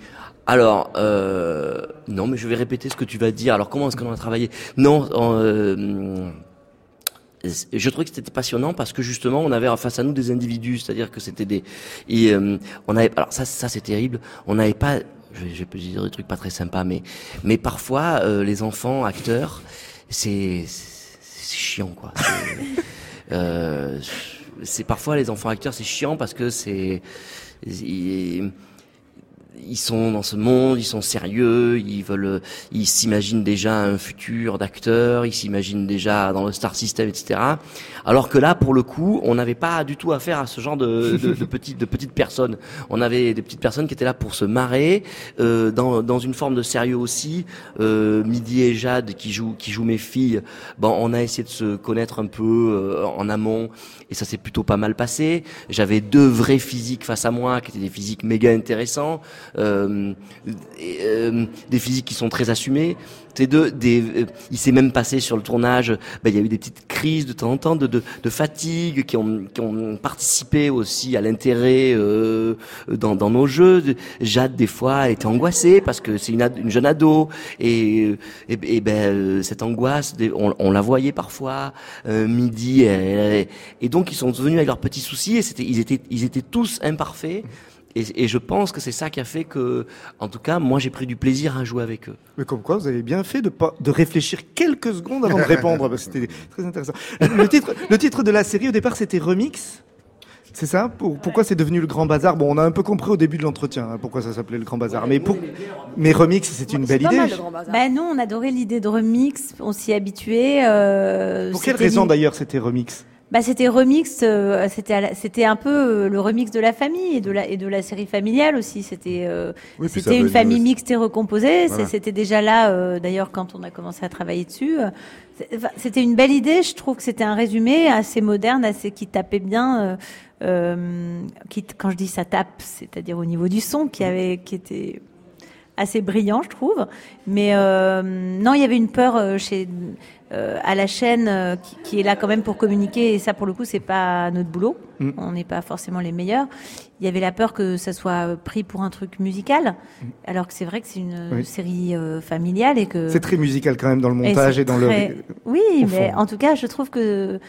alors, euh, non, mais je vais répéter ce que tu vas dire. Alors, comment est-ce qu'on a travaillé? Non, euh, je trouvais que c'était passionnant parce que justement, on avait en face à nous des individus, c'est-à-dire que c'était des, et euh, on avait, alors ça, ça c'est terrible. On n'avait pas, je je vais dire des trucs pas très sympas, mais, mais parfois euh, les enfants acteurs, c'est, chiant quoi. Euh, c'est parfois les enfants acteurs, c'est chiant parce que c'est ils, sont dans ce monde, ils sont sérieux, ils veulent, ils s'imaginent déjà un futur d'acteur, ils s'imaginent déjà dans le star system, etc. Alors que là, pour le coup, on n'avait pas du tout affaire à ce genre de, de, de petites, de petites personnes. On avait des petites personnes qui étaient là pour se marrer, euh, dans, dans une forme de sérieux aussi. Euh, Midi et Jade, qui jouent, qui jouent mes filles, bon, on a essayé de se connaître un peu euh, en amont, et ça s'est plutôt pas mal passé. J'avais deux vrais physiques face à moi, qui étaient des physiques méga intéressants, des physiques qui sont très assumés. Ces deux, des, euh, il s'est même passé sur le tournage, ben, il y a eu des petites crises de temps en temps de, de, de fatigue qui ont, participé aussi à l'intérêt euh, dans, nos jeux. Jade, des fois, était angoissée parce que c'est une, jeune ado et, et, et ben, euh, cette angoisse, on, la voyait parfois euh, midi elle- et donc ils sont venus avec leurs petits soucis et ils étaient tous imparfaits. Et, et je pense que c'est ça qui a fait que, en tout cas, moi j'ai pris du plaisir à jouer avec eux. Mais comme quoi, vous avez bien fait de pas de réfléchir quelques secondes avant de répondre, parce que c'était très intéressant. Le titre, le titre de la série au départ, c'était Remix. C'est ça? Pour- Pourquoi c'est devenu le Grand Bazar? Bon, on a un peu compris au début de l'entretien hein, pourquoi ça s'appelait le Grand Bazar. Mais pour, mais Remix, c'est une belle pas idée. mal, le Grand Bazar. Bah nous, on adorait l'idée de remix, on s'y habituait. Euh, Pour quelle raison d'ailleurs c'était Remix? Bah c'était remix, euh, c'était c'était un peu euh, le remix de la famille et de la et de la série familiale aussi. C'était euh, Oui, c'était une famille mixte et recomposée. Voilà. C'était déjà là euh, d'ailleurs quand on a commencé à travailler dessus. C'était une belle idée. Je trouve que c'était un résumé assez moderne, assez qui tapait bien. euh, qui, quand je dis ça tape, c'est-à-dire au niveau du son, qui avait qui était assez brillant, je trouve. Mais euh, non, il y avait une peur euh, chez euh, à la chaîne euh, qui, qui est là quand même pour communiquer. Et ça, pour le coup, c'est pas notre boulot. Mm. On n'est pas forcément les meilleurs. Il y avait la peur que ça soit pris pour un truc musical, alors que c'est vrai que c'est une Oui. série familiale et que C'est très musical quand même dans le montage et, dans le. Oui, mais en tout cas, je trouve que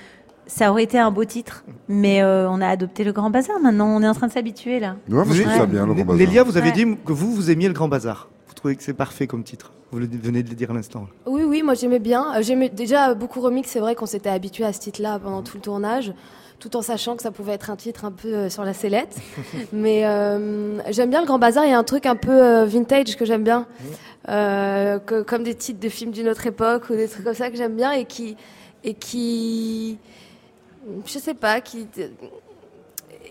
ça aurait été un beau titre. Mais euh, on a adopté le Grand Bazar. Maintenant, on est en train de s'habituer là. Ouais, moi, je trouve Ouais. ça bien, le Grand Bazar. Nélia, vous avez Ouais. dit que vous, vous aimiez le Grand Bazar. Vous trouvez que c'est parfait comme titre. Vous le- venez de le dire à l'instant. Oui, oui, moi j'aimais bien. Euh, J'aimais déjà beaucoup remix. C'est vrai qu'on s'était habitué à ce titre-là pendant tout le tournage, tout en sachant que ça pouvait être un titre un peu euh, sur la sellette. Mais euh, j'aime bien le Grand Bazar. Il y a un truc un peu vintage que j'aime bien, Euh, que- comme des titres de films d'une autre époque ou des trucs comme ça que j'aime bien et qui et qui je sais pas, qui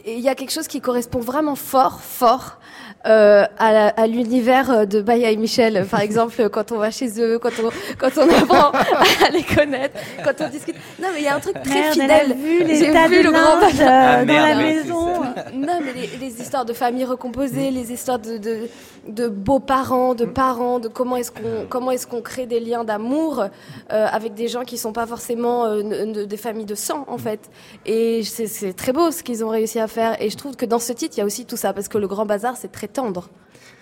il y a quelque chose qui correspond vraiment fort, fort euh, à, à l'univers de Baya et Michel, par exemple, quand on va chez eux, quand on, quand on apprend à les connaître, quand on discute. Non, mais il y a un truc très fidèle. J'ai vu le grand ah, dans la maison. Non, mais les, les, histoires de famille recomposées, les histoires de, de, de beaux-parents, de parents, de comment est-ce qu'on comment est-ce qu'on crée des liens d'amour euh, avec des gens qui sont pas forcément euh, des familles de sang, en fait. Et c'est très beau ce qu'ils ont réussi à faire. Et je trouve que dans ce titre, il y a aussi tout ça, parce que le Grand Bazar, c'est très tendre.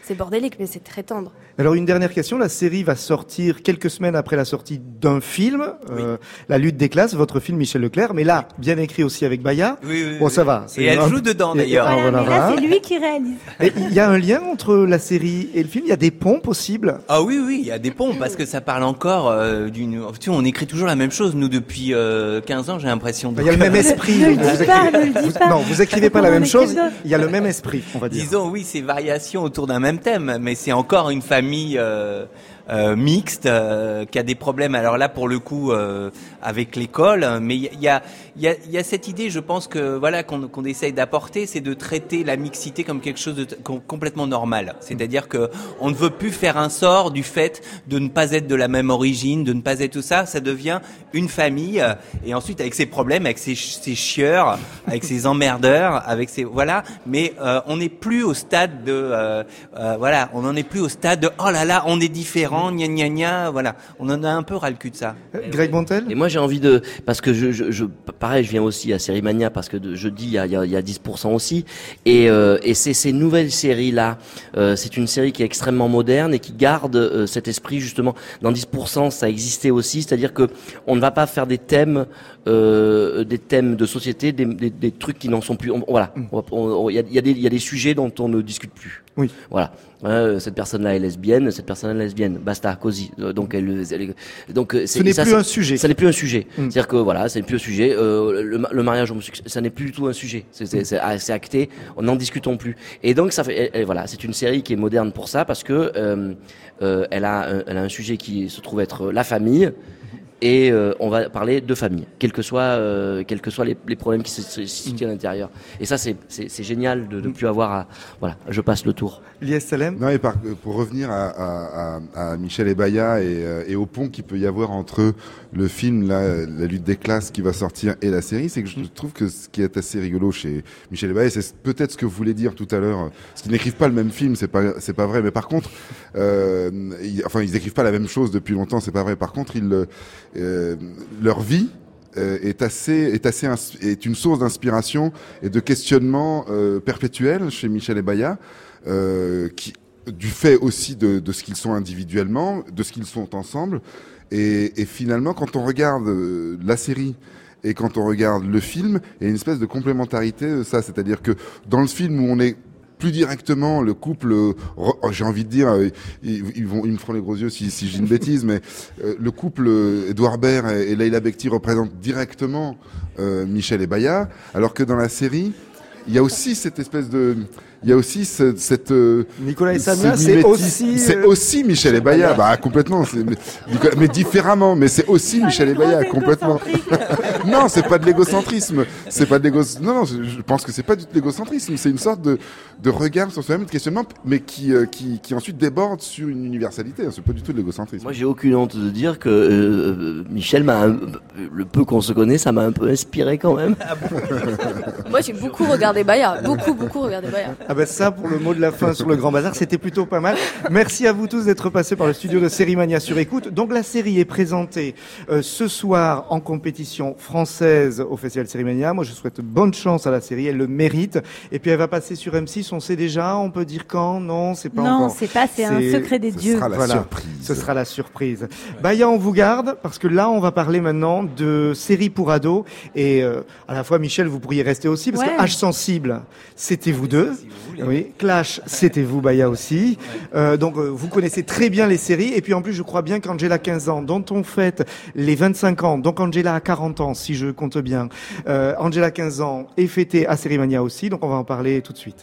C'est bordélique, mais c'est très tendre. Alors une dernière question, la série va sortir quelques semaines après la sortie d'un film, euh, La lutte des classes, votre film Michel Leclerc, mais là, bien écrit aussi avec Baya. Oui, oui, bon, ça va. Et elle joue dedans d'ailleurs. Voilà, mais là, c'est lui qui réalise. Il y a un lien entre la série et le film, il y a des ponts possibles? Ah oui, oui, il y a des ponts, parce que ça parle encore euh, d'une... Tu vois, on écrit toujours la même chose, nous, depuis euh, 15 ans, j'ai l'impression. Il y a le même esprit. Ne, ne le dis pas, ne le dis pas. Non, vous écrivez pas la même chose, il y a le même esprit, on va dire. Disons, oui, c'est variation autour d'un même thème, mais c'est encore une famille euh, euh, mixte euh, qui a des problèmes. Alors là, pour le coup, euh, avec l'école, mais il y a, y, a, y a cette idée, je pense que voilà qu'on qu'on essaye d'apporter, c'est de traiter la mixité comme quelque chose de complètement normal. C'est-à-dire que on ne veut plus faire un sort du fait de ne pas être de la même origine, de ne pas être tout ça. Ça devient une famille et ensuite avec ses problèmes, avec ses, ses chieurs, avec ses emmerdeurs, avec ses voilà. Mais euh, on n'est plus au stade de euh, euh, voilà, on n'en est plus au stade de oh là là, on est différent gna gna gna, voilà. On en a un peu ras le cul de ça. Euh, Greg Montel Et moi j'ai envie de, parce que je, je, je, pareil, je viens aussi à Sérimania parce que de, je dis il y a, il y a 10% aussi, et, euh, et c'est ces nouvelles séries là, euh, c'est une série qui est extrêmement moderne et qui garde euh, cet esprit justement. Dans 10% ça existait aussi, c'est-à-dire que on ne va pas faire des thèmes, euh, des thèmes de société, des, des, des trucs qui n'en sont plus. On, voilà, mm. il y, a, y, a des, y a des sujets dont on ne discute plus. Oui. Voilà. Euh, cette personne-là est lesbienne, cette personne-là est lesbienne. Basta, cosy. Euh, donc elle, elle donc ce n'est plus un sujet. Ça n'est plus un sujet. Mm. C'est-à-dire que voilà, c'est plus un sujet. Euh, le, le, mariage homosexuel, ça n'est plus du tout un sujet. C'est acté. On n'en discutons plus. Et donc ça fait, elle, voilà, c'est une série qui est moderne pour ça parce que euh, euh, elle a, elle a un sujet qui se trouve être la famille et euh, on va parler de famille, quels que soient, euh, quels que soient les, les problèmes qui se, se situent à l'intérieur. Et ça, c'est génial de ne plus avoir à. Voilà, je passe le tour. Lies Salem Non, et par, pour revenir à, à, à, Michel Ebaya et, euh, et au pont qu'il peut y avoir entre le film, la, la lutte des classes qui va sortir et la série, c'est que je trouve que ce qui est assez rigolo chez Michel Ebaya, c'est peut-être ce que vous voulez dire tout à l'heure, parce qu'ils n'écrivent pas le même film, c'est pas, c'est pas vrai, mais par contre, euh, ils, enfin, ils écrivent pas la même chose depuis longtemps, c'est pas vrai. Par contre, ils euh, leur vie euh, est assez est assez est une source d'inspiration et de questionnement euh, perpétuel chez Michel Ebaya, euh, qui du fait aussi de, ce qu'ils sont individuellement, de ce qu'ils sont ensemble, et, et, finalement quand on regarde euh, la série et quand on regarde le film, il y a une espèce de complémentarité de ça, c'est-à-dire que dans le film où on est plus directement le couple, euh, j'ai envie de dire, euh, ils, vont, ils me feront les gros yeux si, si j'ai une bêtise, mais euh, le couple Edouard Baird et, et Leila Bekti représentent directement euh, Michel et Baya, alors que dans la série, il y a aussi cette espèce de il y a aussi ce, cette euh, Nicolas et Samia, c'est aussi c'est euh, aussi Michel Ebaya, bah complètement, mais, Nicolas, mais différemment, mais c'est aussi Michel Ebaya complètement. non, c'est pas de l'égocentrisme, c'est pas de l'égocentrisme. Non, non, je pense que c'est pas du l'égocentrisme, c'est une sorte de de regard sur soi-même, de questionnement, mais qui euh, qui qui ensuite déborde sur une universalité. C'est pas du tout de l'égocentrisme. Moi, j'ai aucune honte de dire que euh, Michel m'a le peu qu'on se connaît, ça m'a un peu inspiré quand même. Moi, j'ai beaucoup regardé Baya, beaucoup beaucoup regardé Baya. Ah ben ça, pour le mot de la fin sur le Grand Bazar, c'était plutôt pas mal. Merci à vous tous d'être passés par le studio de Sérimania sur écoute. Donc la série est présentée euh, ce soir en compétition française au Festival Sérimania. Moi, je souhaite bonne chance à la série, elle le mérite. Et puis elle va passer sur M6, on sait déjà, on peut dire quand? Non, c'est pas non, encore. Non, c'est pas, c'est un secret des ce dieux. Sera la voilà, surprise. ce sera la surprise. Baya, on vous garde parce que là, on va parler maintenant de séries pour ados. Et euh, à la fois, Michel, vous pourriez rester aussi parce Ouais. que H sensible, c'était vous deux. Oui, Clash, c'était vous, Baya aussi. Euh, donc, euh, vous connaissez très bien les séries. Et puis, en plus, je crois bien qu'Angela 15 ans, dont on fête les 25 ans, donc Angela a 40 ans, si je compte bien. Euh, Angela 15 ans est fêtée à Sérimania aussi. Donc, on va en parler tout de suite.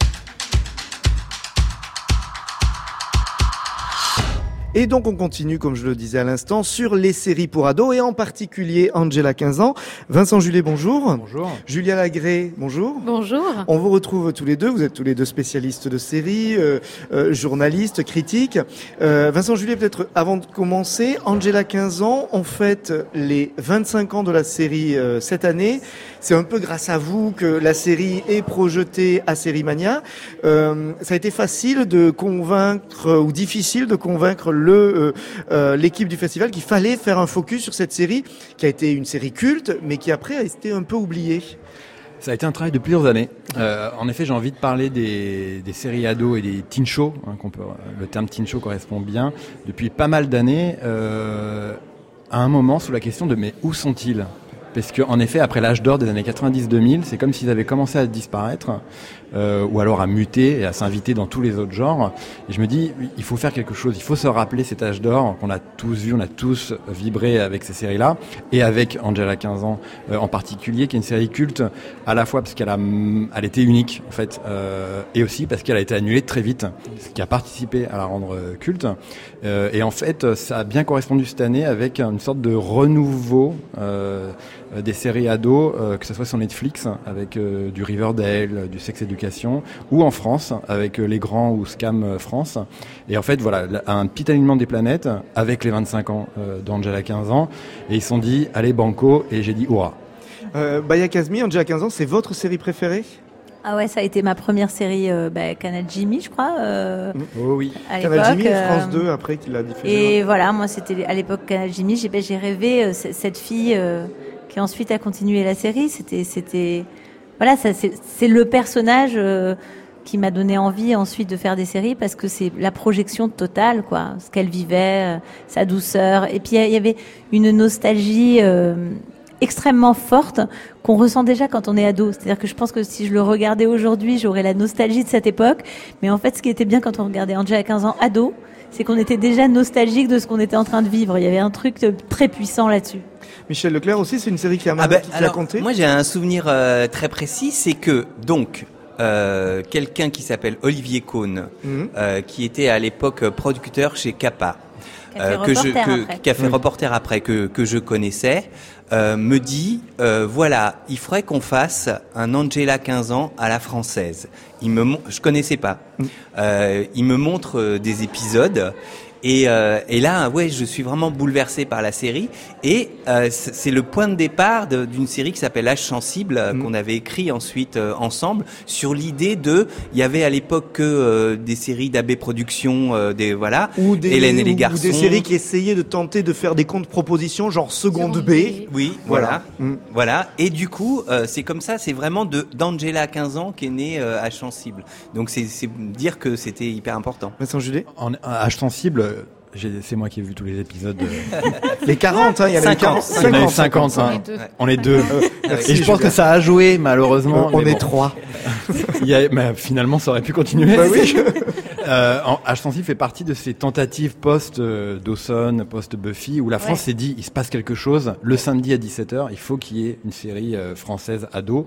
Et donc on continue, comme je le disais à l'instant, sur les séries pour ados et en particulier Angela 15 ans. Vincent Julet, bonjour. Bonjour. Julia Lagré, bonjour. Bonjour. On vous retrouve tous les deux, vous êtes tous les deux spécialistes de séries, euh, euh, journalistes, critiques. Euh, Vincent Julet, peut-être avant de commencer, Angela 15 ans, on fête les 25 ans de la série euh, cette année. C'est un peu grâce à vous que la série est projetée à Série Mania. Euh, ça a été facile de convaincre ou difficile de convaincre euh, euh, l'équipe du festival qu'il fallait faire un focus sur cette série qui a été une série culte, mais qui après a été un peu oubliée. Ça a été un travail de plusieurs années. Euh, en effet, j'ai envie de parler des, séries ados et des teen. Hein, le terme teen correspond bien. Depuis pas mal d'années, à un moment, sous la question de mais où sont-ils? Parce qu'en effet, après l'âge d'or des années 90-2000, c'est comme s'ils avaient commencé à disparaître, euh, ou alors à muter et à s'inviter dans tous les autres genres. Et je me dis, il faut faire quelque chose, il faut se rappeler cet âge d'or qu'on a tous vu, on a tous vibré avec ces séries-là, et avec Angela 15 ans euh, en particulier, qui est une série culte, à la fois parce qu'elle a, elle était unique, en fait, euh, et aussi parce qu'elle a été annulée très vite, ce qui a participé à la rendre euh, culte. Euh, et en fait, ça a bien correspondu cette année avec une sorte de renouveau euh, des séries ados, euh, que ce soit sur Netflix avec euh, du Riverdale, du Sex Education, ou en France avec euh, Les Grands ou Scam euh, France. Et en fait, voilà, un petit alignement des planètes avec les 25 ans euh, d'Angela 15 ans. Et ils se sont dit, allez banco, et j'ai dit, hurrah. Euh, Baya Kazmi, Angela 15 ans, c'est votre série préférée? Ah ouais, ça a été ma première série euh, bah, Canal Jimmy, je crois, euh, Oh oui. à Canal. Jimmy et France euh, 2 après qui l'a diffusé. Et voilà, moi c'était à l'époque Canal Jimmy, j'ai ben, j'ai rêvé euh, cette fille euh, qui ensuite a continué la série. C'était, c'était, voilà, c'est le personnage euh, qui m'a donné envie ensuite de faire des séries parce que c'est la projection totale, quoi, ce qu'elle vivait, euh, sa douceur. Et puis il y avait une nostalgie. euh, extrêmement forte qu'on ressent déjà quand on est ado. C'est-à-dire que je pense que si je le regardais aujourd'hui, j'aurais la nostalgie de cette époque. Mais en fait, ce qui était bien quand on regardait Angela à 15 ans ado, c'est qu'on était déjà nostalgique de ce qu'on était en train de vivre. Il y avait un truc très puissant là-dessus. Michel Leclerc aussi, c'est une série qui a Ah marqué, ben, qui t'a alors, compté? moi j'ai un souvenir euh, très précis, c'est que donc euh, quelqu'un qui s'appelle Olivier Cohn, Mhm. euh, qui était à l'époque producteur chez Kappa, Qui a fait euh, que je, reporter que- après. qui a fait Oui. reporter après, que, que je connaissais, euh, me dit euh, voilà, il faudrait qu'on fasse un Angela 15 ans à la française. Il me, je connaissais pas. Euh, il me montre des épisodes. Et, euh, et là, ouais, je suis vraiment bouleversé par la série. Et euh, c'est le point de départ d'une série qui s'appelle H sensible, euh, Mm. qu'on avait écrit ensuite euh, ensemble sur l'idée de. Il y avait à l'époque que euh, des séries d'AB Productions, euh, des voilà. ou des, Hélène et les ou- ou garçons. des séries qui essayaient de tenter de faire des contre-propositions, genre Seconde, Seconde B. B. Oui, voilà. Mm. Voilà. Et du coup, euh, c'est comme ça, c'est vraiment de d'Angela 15 ans qui est née euh, à Sensible. Donc c'est c'est dire que c'était hyper important. Vincent Julet? En âge sensible, c'est moi qui ai vu tous les épisodes. euh, Les 40, hein, il y en a eu 40. 50. Il y en a eu 50, On hein. est deux. On est deux. Et je pense que ça a joué, malheureusement. On mais est bon. trois. Il y a- mais finalement, ça aurait pu continuer. Bah oui. Euh, en- H sensible fait partie de ces tentatives post euh, Dawson, post Buffy, où la France s'est dit il se passe quelque chose. Le samedi à 17h, il faut qu'il y ait une série euh, française ado.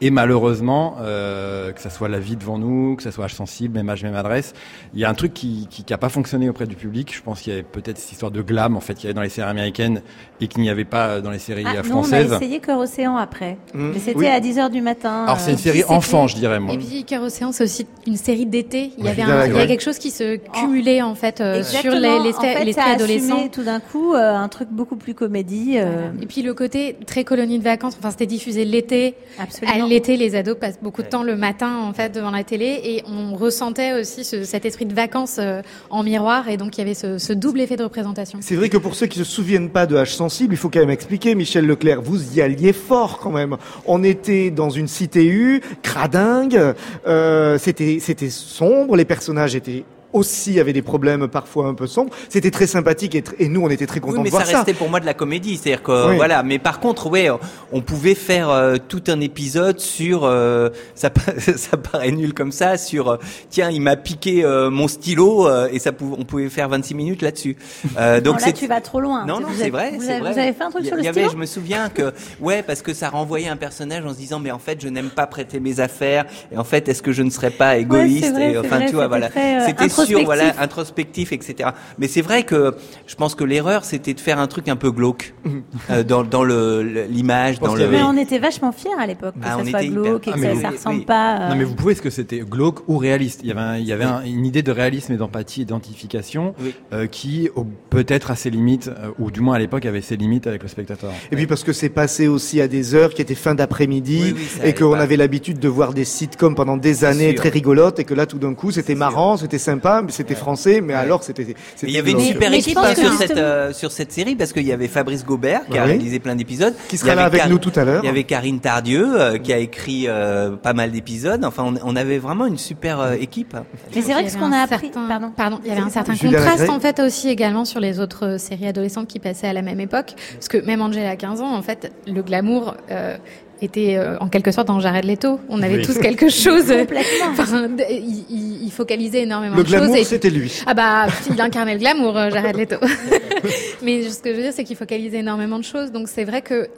Et malheureusement, euh, que ça soit La vie devant nous, que ça soit H sensible, même âge, même adresse, il y a un truc qui qui, qui a pas fonctionné auprès du public. Je pense qu'il y avait peut-être cette histoire de glam en fait qu'il y avait dans les séries américaines et qu'il n'y avait pas dans les séries Ah, euh, non, on a françaises. essayé Cœur Océan après. Mm. Mais c'était Oui. à 10h du matin. Alors c'est une série enfant, je dirais moi. Et puis Cœur Océan, c'est aussi une série d'été. Il y avait un, il y a ouais. quelque chose qui se cumulait en fait euh, sur les, les, en fait, les ça a adolescents. assumé tout d'un coup euh, un truc beaucoup plus comédie. euh, Et puis le côté très colonie de vacances. Enfin, c'était diffusé l'été. Absolument. À l'été, les ados passent beaucoup de temps le matin en fait devant la télé et on ressentait aussi ce- cet esprit de vacances euh, en miroir et donc il y avait ce, ce double effet de représentation. C'est vrai que pour ceux qui se souviennent pas de H sensible, il faut quand même expliquer, Michel Leclerc, vous y alliez fort quand même. On était dans une cité U, cradingue, euh, c'était c'était sombre, les personnages étaient aussi avaient des problèmes parfois un peu sombres. C'était très sympathique et, tr- et nous on était très contents Oui, mais de voir ça ça. restait pour moi de la comédie, c'est-à-dire que Oui. voilà. Mais par contre, ouais, on pouvait faire euh, tout un épisode sur euh, ça. Ça paraît nul comme ça. Sur euh, tiens, il m'a piqué euh, mon stylo euh, et ça pouvait, on pouvait faire 26 minutes là-dessus. Euh, Donc donc là, tu vas trop loin. Non, non, c'est vrai, Vous avez, vrai. vous avez fait un truc y- sur le il y avait, stylo je me souviens que, ouais, parce que ça renvoyait un personnage en se disant, mais en fait, je n'aime pas prêter mes affaires, et en fait, est-ce que je ne serais pas égoïste, Ouais, c'est vrai, et enfin, vrai, tu vois, voilà. C'était introspectif sur voilà introspectif, etc. Mais c'est vrai que je pense que l'erreur c'était de faire un truc un peu glauque euh, dans dans le l'image, dans le. Mais on était vachement fiers à l'époque que Ah, on ça soit était glauque hyper- et que Ah, ça, ça oui, ressemble oui. pas. euh, Non mais vous pouvez, est-ce que c'était glauque ou réaliste? Il y avait, un- il y avait un- une idée de réalisme et d'empathie et d'identification Oui. euh, qui, peut-être à ses limites, euh, ou du moins à l'époque, avait ses limites avec le spectateur. Et puis parce que c'est passé aussi à des heures qui étaient fin d'après-midi Oui, oui, ça et qu'on avait l'habitude de voir des sitcoms pendant des années sûr. très rigolotes et que là tout d'un coup c'était marrant, c'était sympa, mais c'était français, mais alors c'était. Il y avait une super équipe hein, sur, cette, euh, sur cette série parce qu'il y avait Fabrice Gobert qui a réalisé plein d'épisodes. Qui sera là avec Car- nous tout à l'heure. Il y avait Karine Tardieu euh, qui a écrit euh, pas mal d'épisodes. Enfin, on, on avait vraiment une super euh, équipe. Mais c'est vrai que y ce avait qu'on a un appris. certain- Pardon. il y avait un certain contraste en fait aussi également sur les autres séries adolescentes qui passaient à la même époque, parce que même Angela à 15 ans, en fait, le glamour euh, était euh, en quelque sorte dans Jared Leto. On avait Oui. tous quelque chose. euh, Complètement. Enfin, il, il- il focalisait énormément Le de choses. glamour et- c'était lui. Ah bah, il incarnait le glamour, euh, Jared Leto. Mais ce que je veux dire, c'est qu'il focalisait énormément de choses. Donc c'est vrai que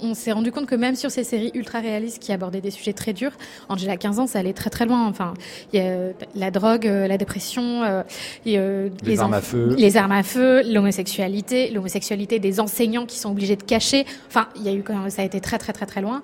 on s'est rendu compte que même sur ces séries ultra réalistes qui abordaient des sujets très durs, Angela 15 ans, ça allait très très loin. Enfin, il y a euh, la drogue, euh, la dépression, euh, et, euh, Les armes à feu. les armes à feu, l'homosexualité, l'homosexualité des enseignants qui sont obligés de cacher. Enfin, il y a eu quand même, ça a été très très très très loin.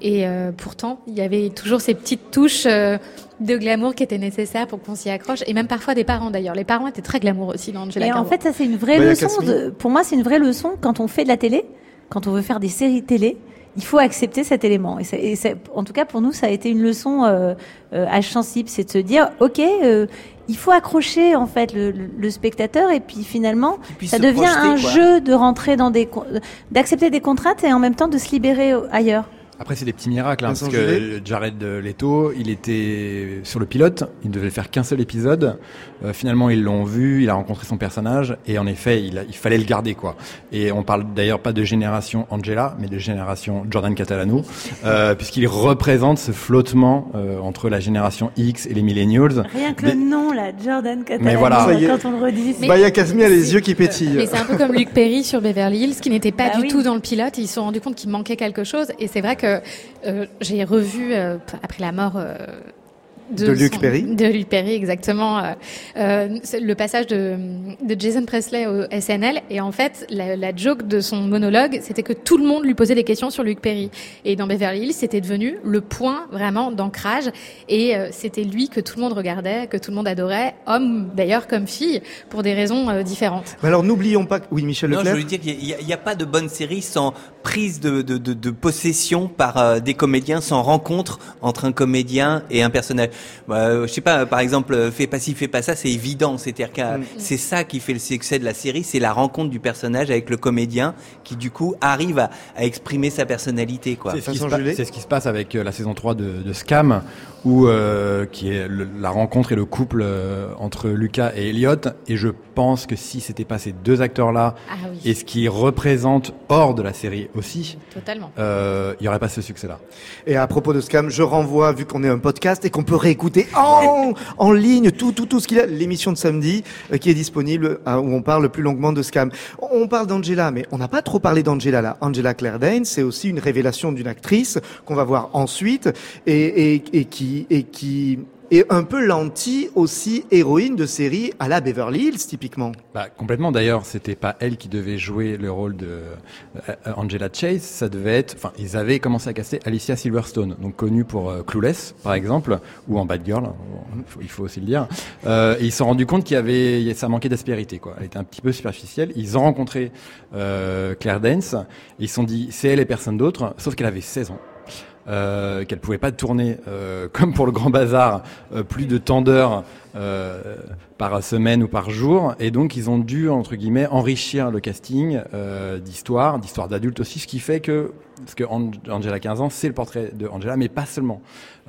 Et euh, pourtant, il y avait toujours ces petites touches euh, de glamour qui étaient nécessaires pour qu'on s'y accroche. Et même parfois des parents d'ailleurs. Les parents étaient très glamour aussi dans Angela Et en 15 ans. fait, ça c'est une vraie Maya leçon. De, pour moi, c'est une vraie leçon quand on fait de la télé, quand on veut faire des séries télé. Il faut accepter cet élément. Et, en tout cas, pour nous, ça a été une leçon euh, euh, âge sensible, c'est de se dire, ok, euh, il faut accrocher en fait le, le- le spectateur, et puis finalement, ça devient projeter, un quoi. jeu de rentrer dans des, d'accepter des contraintes et en même temps de se libérer ailleurs. Après, c'est des petits miracles, hein, parce que. Jared Leto, il était sur le pilote, il ne devait faire qu'un seul épisode. Euh, finalement, ils l'ont vu, il a rencontré son personnage, et en effet, il, a- il fallait le garder, quoi. Et on parle d'ailleurs pas de génération Angela, mais de génération Jordan Catalano, euh, puisqu'il représente ce flottement euh, entre la génération X et les millennials. Rien que Des- le nom, là, Jordan Catalano, Mais voilà. Est. quand on le redit. Mais- Maya Kasmi a les yeux qui pétillent. Mais c'est un peu comme Luc Perry sur Beverly Hills, qui n'était pas Bah du oui. tout dans le pilote. Ils se sont rendus compte qu'il manquait quelque chose. Et c'est vrai que euh, j'ai revu, euh, après la mort euh, De Luc Perry De Luc Perry, exactement. euh, euh, le passage de, de Jason Presley au SNL. Et en fait, la, la joke de son monologue, c'était que tout le monde lui posait des questions sur Luc Perry. Et dans Beverly Hills, c'était devenu le point vraiment d'ancrage. Et euh, c'était lui que tout le monde regardait, que tout le monde adorait, homme d'ailleurs comme fille, pour des raisons euh, différentes. Mais alors n'oublions pas que oui Michel Non, je veux dire qu'il n'y a, pas de bonne série sans prise de, de, de, de possession par euh, des comédiens, sans rencontre entre un comédien et un personnage. Bah, euh, je sais pas, par exemple, euh, fais pas ci, fais pas ça, c'est évident. C'est-à-dire que Mm. c'est ça qui fait le succès de la série, c'est la rencontre du personnage avec le comédien qui du coup arrive à, à exprimer sa personnalité. Quoi. C'est ce, qui se se passe avec euh, la saison 3 de, de Scam, où euh, qui est le- la rencontre et le couple euh, entre Lucas et Elliot. Et je pense que si c'était pas ces deux acteurs-là Ah oui. et ce qu'ils représentent hors de la série aussi, Totalement. euh, il y aurait pas ce succès-là. Et à propos de Scam, je renvoie, vu qu'on est un podcast et qu'on peut réécouter en, en ligne tout, tout, tout ce qu'il a, l'émission de samedi euh, qui est disponible, euh, où on parle plus longuement de Scam. On parle d'Angela, mais on n'a pas trop parlé d'Angela là. Angela Claire Danes, c'est aussi une révélation d'une actrice qu'on va voir ensuite et, et, et qui, et qui est un peu l'anti aussi héroïne de série à la Beverly Hills, typiquement. Bah, complètement. D'ailleurs, c'était pas elle qui devait jouer le rôle de euh, Angela Chase. Ça devait être. Enfin, ils avaient commencé à caster Alicia Silverstone, donc connue pour euh, Clueless, par exemple, ou en Bad Girl. hein, il faut- aussi le dire. Euh, et ils se sont rendus compte qu'il y avait, ça manquait d'aspérité, quoi. Elle était un petit peu superficielle. Ils ont rencontré euh, Claire Dance. Et ils se sont dit, c'est elle et personne d'autre. Sauf qu'elle avait 16 ans. Euh, qu'elle pouvait pas tourner euh, comme pour le Grand Bazar euh, plus de tant d'heures euh, par semaine ou par jour. Et donc ils ont dû entre guillemets enrichir le casting euh, d'histoire d'histoire d'adultes aussi. Ce qui fait que parce que Ang- Angela 15 ans c'est le portrait de Angela mais pas seulement.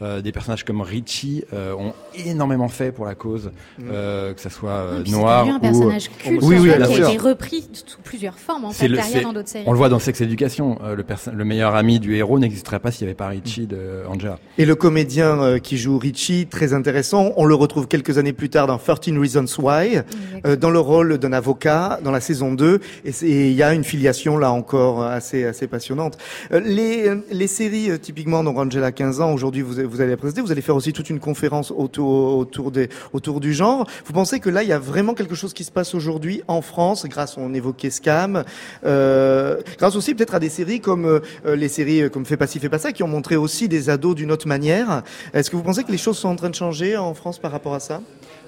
Euh, des personnages comme Richie euh, ont énormément fait pour la cause euh, que ça soit euh, noir c'est devenu un ou personnage culte Oui, oui, qui sûr. a été repris sous plusieurs formes en fait le- derrière c'est- dans d'autres séries. on le voit dans Sex Education euh, le, le meilleur ami du héros n'existerait pas s'il n'y avait pas Richie de Angela. Et le comédien euh, qui joue Richie, très intéressant, on le retrouve quelques quelques années plus tard dans 13 Reasons Why, euh, dans le rôle d'un avocat dans la saison 2. Et il y a une filiation là encore assez assez passionnante. Euh, les les séries euh, typiquement donc Angela a 15 ans aujourd'hui vous vous allez la présenter. Vous allez faire aussi toute une conférence autour autour des autour du genre. Vous pensez que là il y a vraiment quelque chose qui se passe aujourd'hui en France grâce on évoquait Scam, euh, grâce aussi peut-être à des séries comme les séries comme Fais pas ci fais pas ça qui ont montré aussi des ados d'une autre manière. Est-ce que vous pensez que les choses sont en train de changer en France par rapport à ça?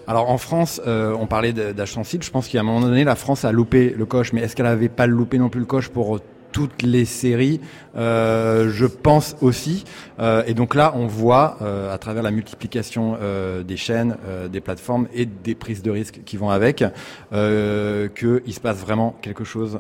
Alors en France, euh, on parlait de- d'âge sensible. Je pense qu'à un moment donné, la France a loupé le coche. Mais est-ce qu'elle avait pas loupé non plus le coche pour toutes les séries Euh, Je pense aussi. Euh, et donc là, on voit euh, à travers la multiplication euh, des chaînes, des plateformes et des prises de risques qui vont avec, euh, qu'il se passe vraiment quelque chose.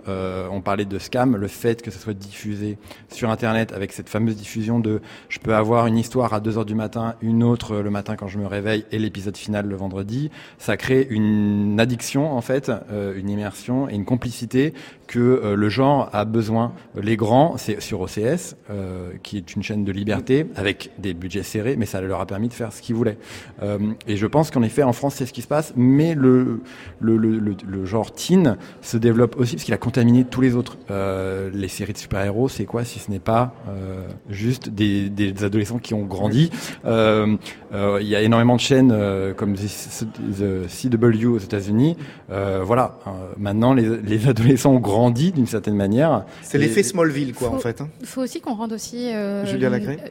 On parlait de scam, le fait que ça soit diffusé sur Internet avec cette fameuse diffusion de je peux avoir une histoire à 2 heures du matin, une autre le matin quand je me réveille et l'épisode final le vendredi, ça crée une addiction en fait, une immersion et une complicité que le genre a besoin. Les grands, c'est sur OCS, euh, qui est une chaîne de liberté avec des budgets serrés, mais ça leur a permis de faire ce qu'ils voulaient. Euh, et je pense qu'en effet, en France, c'est ce qui se passe, mais le, le, le, le, le genre teen se développe aussi parce qu'il a contaminé tous les autres. Euh, les séries de super-héros, c'est quoi si ce n'est pas euh, juste des, des adolescents qui ont grandi Euh, euh, Il y a énormément de chaînes euh, comme The, The CW aux États-Unis. Euh, voilà, euh, maintenant les, les adolescents ont grandi d'une certaine manière. C'est Et- l'effet Smallville quoi Faut- en fait. hein. Il faut aussi qu'on rende aussi euh,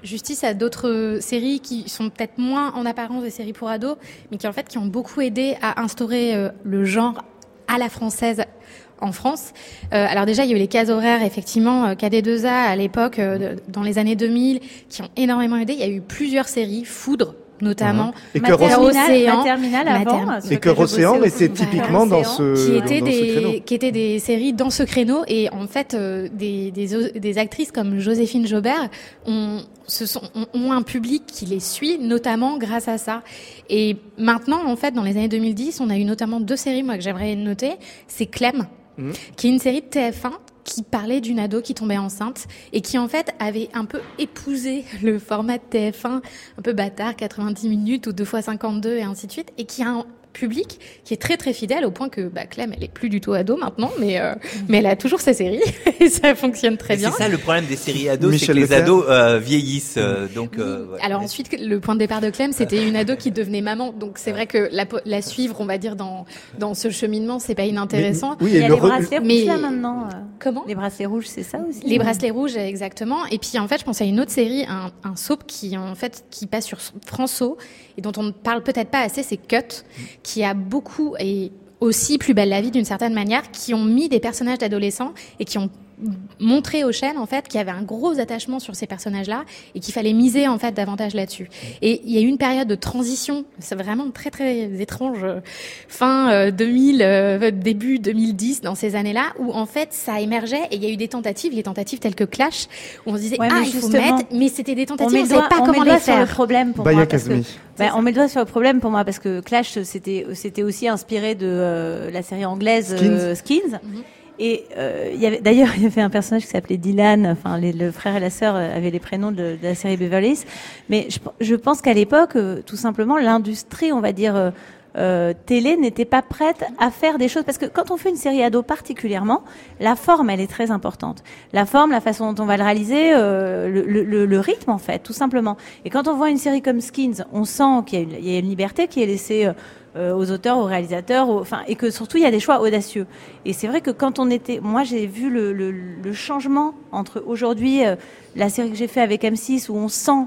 justice à d'autres séries qui sont peut-être moins en apparence des séries pour ados, mais qui en fait qui ont beaucoup aidé à instaurer euh, le genre à la française en France. Euh, alors déjà, il y a eu les cases horaires, effectivement, euh, KD2A à l'époque, euh, dans les années 2000, qui ont énormément aidé. Il y a eu plusieurs séries, Foudre notamment, Et que Océan. Et que lequel je Océan était typiquement dans ce qui étaient ce des qui étaient des séries dans ce créneau. Et en fait euh, des, des actrices comme Joséphine Jobert ont se sont ont, un public qui les suit notamment grâce à ça. Et maintenant en fait dans les années 2010 on a eu notamment deux séries moi que j'aimerais noter. C'est Clem Mhm. qui est une série de TF1 qui parlait d'une ado qui tombait enceinte et qui en fait avait un peu épousé le format de TF1 un peu bâtard 90 minutes ou 2 fois 52 et ainsi de suite et qui a public qui est très très fidèle au point que bah, Clem elle est plus du tout ado maintenant mais euh, mais elle a toujours sa série et ça fonctionne très Et bien. C'est ça le problème des séries ados, c'est les ados euh, vieillissent. euh, donc, Oui. euh, ouais. Alors ensuite, le point de départ de Clem, c'était une ado qui devenait maman. Donc c'est vrai que la, la suivre, on va dire, dans, dans ce cheminement, c'est pas inintéressant. Oui, Il y et a le les re- bracelets rouges mais- là maintenant. euh. Comment? Les bracelets rouges, c'est ça aussi Les bracelets rouges, exactement. Et puis en fait, je pense à une autre série, un, un soap qui en fait qui passe sur François et dont on ne parle peut-être pas assez, c'est Cut, qui a beaucoup et aussi plus belle la vie d'une certaine manière, qui ont mis des personnages d'adolescents et qui ont montré aux chaînes en fait qu'il y avait un gros attachement sur ces personnages-là et qu'il fallait miser en fait davantage là-dessus. Et il y a eu une période de transition, c'est vraiment très très étrange, euh, fin euh, 2000, euh, début 2010 dans ces années-là où en fait ça émergeait et il y a eu des tentatives, les tentatives telles que Clash où on se disait Ouais, ah il faut justement, mettre, mais c'était des on tentatives, met on ne savait pas on met comment le doigt les sur le faire. problème pour moi. parce que-. Ben, on met le doigt sur le problème pour moi parce que Clash c'était c'était aussi inspiré de euh, la série anglaise euh, Skins. Mhm. Et euh, y avait d'ailleurs il y avait un personnage qui s'appelait Dylan. Enfin le frère et la sœur euh, avaient les prénoms de, la série Beverly Hills. Mais je, pense qu'à l'époque euh, tout simplement l'industrie on va dire euh, euh, télé n'était pas prête à faire des choses parce que quand on fait une série ado particulièrement, la forme elle est très importante. La forme, la façon dont on va le réaliser, euh, le, le- le- rythme en fait, tout simplement. Et quand on voit une série comme Skins, on sent qu'il y a une, il y a une liberté qui est laissée euh, euh, aux auteurs, aux réalisateurs, aux- enfin, et que surtout il y a des choix audacieux. Et c'est vrai que quand on était, moi j'ai vu le, le- le changement entre aujourd'hui euh, la série que j'ai fait avec M6 où on sent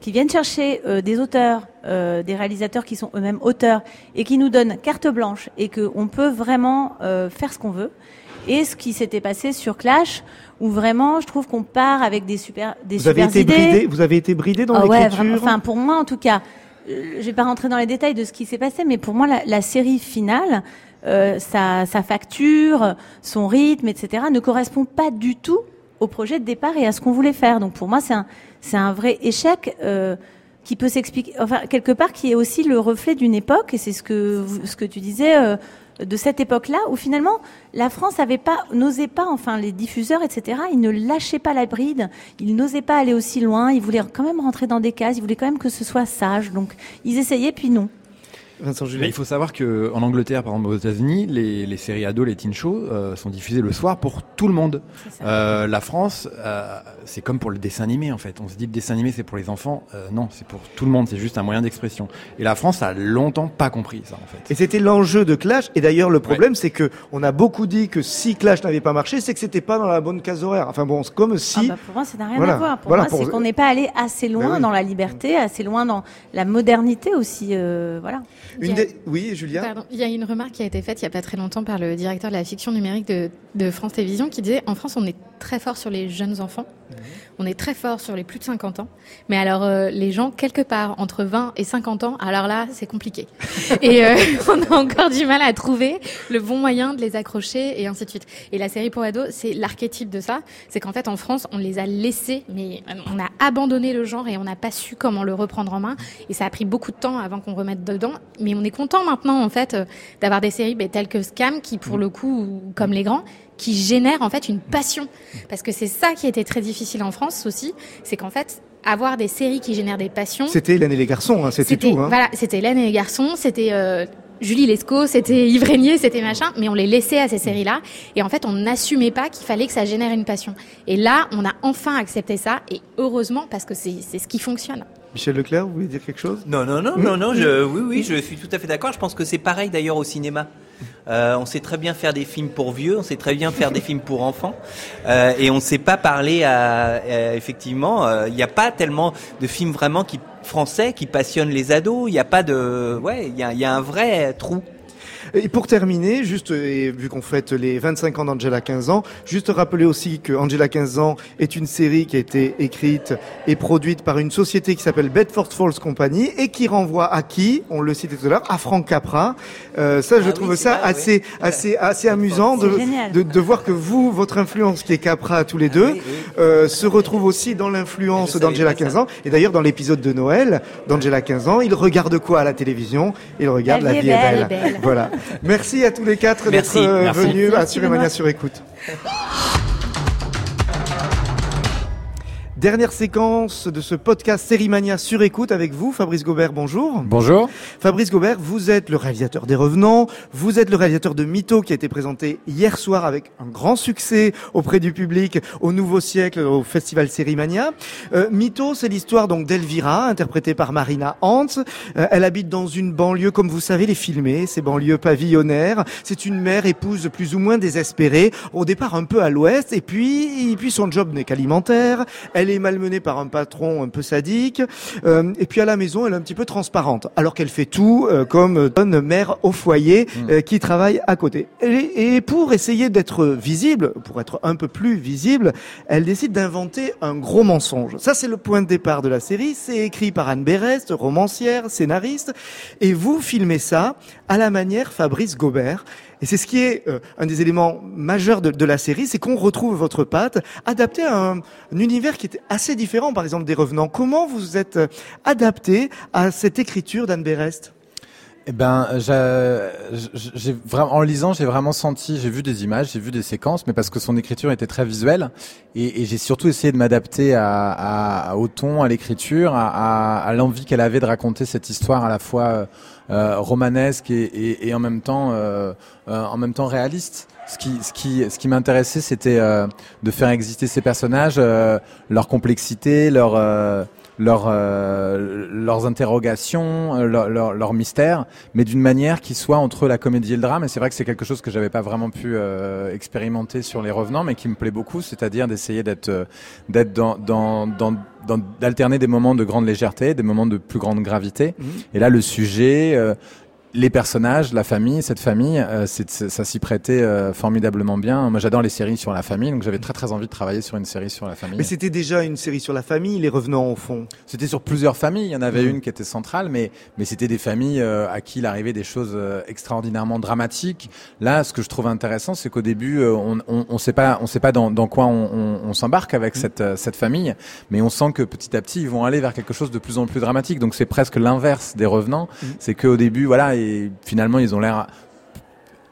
qui viennent chercher euh, des auteurs, des réalisateurs qui sont eux-mêmes auteurs et qui nous donnent carte blanche et qu'on peut vraiment faire ce qu'on veut. Et ce qui s'était passé sur Clash, où vraiment, je trouve qu'on part avec des super, des Vous avez été idées. bridé, vous avez été bridé dans ouais, l'écriture. vraiment. Enfin, pour moi, en tout cas, je vais pas rentrer dans les détails de ce qui s'est passé, mais pour moi, la, série finale, euh, sa, facture, son rythme, etc., ne correspond pas du tout au projet de départ et à ce qu'on voulait faire. Donc, pour moi, c'est un, vrai échec. Euh, qui peut s'expliquer, enfin quelque part, qui est aussi le reflet d'une époque, et c'est ce que tu disais euh, de cette époque-là, où finalement la France pas, n'osait pas, enfin les diffuseurs, etc. Ils ne lâchaient pas la bride, ils n'osaient pas aller aussi loin, ils voulaient quand même rentrer dans des cases, ils voulaient quand même que ce soit sage, donc ils essayaient, puis non. Vincent Mais Julien. il faut savoir que en Angleterre, par exemple aux États-Unis, les, les séries ados, les teen shows, euh, sont diffusées le soir pour tout le monde. Euh, la France, euh, c'est comme pour le dessin animé en fait. On se dit le dessin animé c'est pour les enfants. Euh, non, c'est pour tout le monde. C'est juste un moyen d'expression. Et la France a longtemps pas compris ça en fait. Et c'était l'enjeu de Clash. Et d'ailleurs, le problème, c'est que on a beaucoup dit que si Clash n'avait pas marché, c'est que c'était pas dans la bonne case horaire. Enfin bon, c'est comme Ah si. bah, pour moi, ça n'a rien Voilà. à voir. Pour Voilà, moi, pour- c'est qu'on n'est pas allé assez loin Ben oui. dans la liberté, assez loin dans la modernité aussi. euh, voilà. Une des... Oui, Julia. Pardon. Il y a une remarque qui a été faite il y a pas très longtemps par le directeur de la fiction numérique de, de France Télévisions qui disait en France on est très fort sur les jeunes enfants, on est très fort sur les plus de 50 ans, mais alors euh, les gens quelque part entre 20 et 50 ans, alors là c'est compliqué. et euh, on a encore du mal à trouver le bon moyen de les accrocher et ainsi de suite. Et la série pour ados c'est l'archétype de ça, c'est qu'en fait en France on les a laissés, mais on a abandonné le genre et on n'a pas su comment le reprendre en main et ça a pris beaucoup de temps avant qu'on remette dedans. Mais on est content maintenant en fait euh, d'avoir des séries ben, telles que Scam qui pour le coup, ou comme les grands, qui génèrent en fait une passion. Parce que c'est ça qui était très difficile en France aussi, c'est qu'en fait avoir des séries qui génèrent des passions. C'était Hélène et les garçons, hein, c'était tout. Hein. Voilà, c'était Hélène et les garçons, c'était euh, Julie Lescaut, c'était Yves Régnier, c'était machin, mais on les laissait à ces séries-là. Et en fait, on n'assumait pas qu'il fallait que ça génère une passion. Et là, on a enfin accepté ça, et heureusement, parce que c'est ce qui fonctionne. Michel Leclerc, vous voulez dire quelque chose? Non, non, non, non, non, je, oui, oui, je suis tout à fait d'accord. Je pense que c'est pareil d'ailleurs au cinéma. Euh, on sait très bien faire des films pour vieux, on sait très bien faire des films pour enfants, euh, et on ne sait pas parler à, effectivement. euh, Il n'y a pas tellement de films vraiment qui français qui passionnent les ados. Il n'y a pas de, ouais, il y a, y a un vrai trou. Et pour terminer, juste, et vu qu'on fête les 25 ans d'Angela 15 ans, juste rappeler aussi que Angela 15 ans est une série qui a été écrite et produite par une société qui s'appelle Bedford Falls Company et qui renvoie à qui On le citait tout à l'heure, à Frank Capra. Euh, ça, je Ah trouve oui, ça vrai, oui. assez, assez, assez amusant de, de, de voir que vous, votre influence qui est Capra tous les deux, Ah oui, oui. euh, se retrouve aussi dans l'influence d'Angela pas ça. 15 ans. Et d'ailleurs, dans l'épisode de Noël d'Angela 15 ans, il regarde quoi à la télévision? Il regarde La La vie est est belle. Voilà. Merci à tous les quatre d'être euh, Merci. venus Benoît. sur écoute. Dernière séquence de ce podcast Sérimania sur écoute avec vous, Fabrice Gobert, bonjour. Bonjour. Fabrice Gobert, vous êtes le réalisateur des Revenants, vous êtes le réalisateur de Mytho qui a été présenté hier soir avec un grand succès auprès du public au Nouveau Siècle au Festival Sérimania. Euh, Mytho, c'est l'histoire donc d'Elvira, interprétée par Marina Hans. Euh, elle habite dans une banlieue, comme vous savez, les filmer, ces banlieues pavillonnaires. C'est une mère épouse plus ou moins désespérée, au départ un peu à l'ouest, et puis, et puis son job n'est qu'alimentaire. Elle est malmenée par un patron un peu sadique, euh, et puis à la maison, elle est un petit peu transparente, alors qu'elle fait tout euh, comme bonne mère au foyer euh, qui travaille à côté. Et, et pour essayer d'être visible, pour être un peu plus visible, elle décide d'inventer un gros mensonge. Ça, c'est le point de départ de la série. C'est écrit par Anne Berest, romancière, scénariste, et vous filmez ça à la manière Fabrice Gobert. Et c'est ce qui est euh, un des éléments majeurs de, de la série, c'est qu'on retrouve votre patte adaptée à un, un univers qui était assez différent, par exemple des Revenants. Comment vous êtes euh, adapté à cette écriture d'Anne Berest? Eh ben, j'a- j'ai vraiment en lisant, j'ai vraiment senti, j'ai vu des images, j'ai vu des séquences, mais parce que son écriture était très visuelle, et, et j'ai surtout essayé de m'adapter à, à- au ton, à l'écriture, à, à- à l'envie qu'elle avait de raconter cette histoire à la fois euh, romanesque et, et- et en même temps, euh, euh, en même temps réaliste. Ce qui, ce qui, ce qui m'intéressait, c'était euh, de faire exister ces personnages, euh, leur complexité, leur euh, leur, euh, leurs interrogations, euh, leur, leur, leur mystère, mais d'une manière qui soit entre la comédie et le drame. Et c'est vrai que c'est quelque chose que j'avais pas vraiment pu euh, expérimenter sur les Revenants, mais qui me plaît beaucoup, c'est-à-dire d'essayer d'être euh, d'être dans, dans, dans- d'alterner des moments de grande légèreté, des moments de plus grande gravité. Et là, le sujet. euh, les personnages, la famille, cette famille, euh, ça s'y prêtait euh, formidablement bien. Moi, j'adore les séries sur la famille, donc j'avais très très envie de travailler sur une série sur la famille. Mais c'était déjà une série sur la famille, Les Revenants au fond. C'était sur plusieurs familles. Il y en avait Mhm. une qui était centrale, mais mais c'était des familles euh, à qui il arrivait des choses euh, extraordinairement dramatiques. Là, ce que je trouve intéressant, c'est qu'au début, euh, on on on sait pas on sait pas dans dans quoi on on, on s'embarque avec cette euh, cette famille, mais on sent que petit à petit, ils vont aller vers quelque chose de plus en plus dramatique. Donc c'est presque l'inverse des revenants. C'est qu'au début, voilà, et finalement, ils ont l'air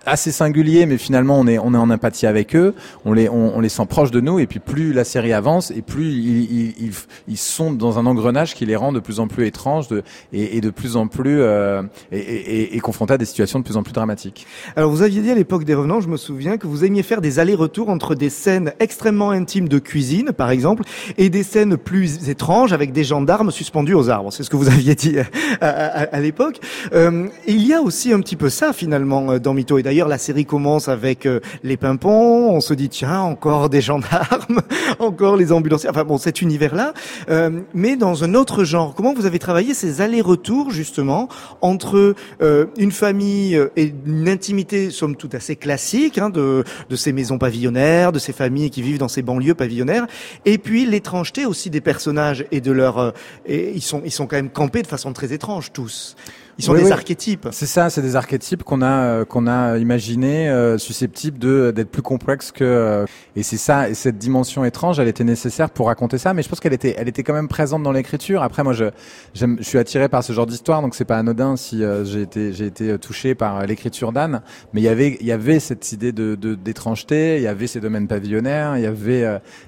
assez singuliers, mais finalement on est on est en empathie avec eux, on les on, on les sent proches de nous, et puis plus la série avance, et plus ils, ils, ils, sont dans un engrenage qui les rend de plus en plus étranges, de, et, et de plus en plus euh, et, et, et confrontés à des situations de plus en plus dramatiques. Alors vous aviez dit à l'époque des Revenants, je me souviens que vous aimiez faire des allers-retours entre des scènes extrêmement intimes de cuisine, par exemple, et des scènes plus étranges avec des gendarmes suspendus aux arbres. C'est ce que vous aviez dit à, à, à l'époque. Euh, il y a aussi un petit peu ça finalement euh, dans Mytho. Et d'ailleurs, la série commence avec euh, les pimpons. On se dit tiens, encore des gendarmes, encore les ambulanciers. Enfin bon, cet univers-là, euh, mais dans un autre genre. Comment vous avez travaillé ces allers-retours justement entre euh, une famille et une intimité, somme toute assez classique, hein, de, de ces maisons pavillonnaires, de ces familles qui vivent dans ces banlieues pavillonnaires, et puis l'étrangeté aussi des personnages et de leur, et ils sont ils sont quand même campés de façon très étrange tous. Ils sont Oui, des oui. archétypes. C'est ça, c'est des archétypes qu'on a euh, qu'on a imaginé euh, susceptibles de d'être plus complexes que euh, et c'est ça et cette dimension étrange, elle était nécessaire pour raconter ça, mais je pense qu'elle était elle était quand même présente dans l'écriture. Après moi je j'aime je suis attiré par ce genre d'histoire donc c'est pas anodin si euh, j'ai été j'ai été euh, touché par l'écriture d'Anne, mais il y avait il y avait cette idée de de- d'étrangeté, il y avait ces domaines pavillonnaires, il y avait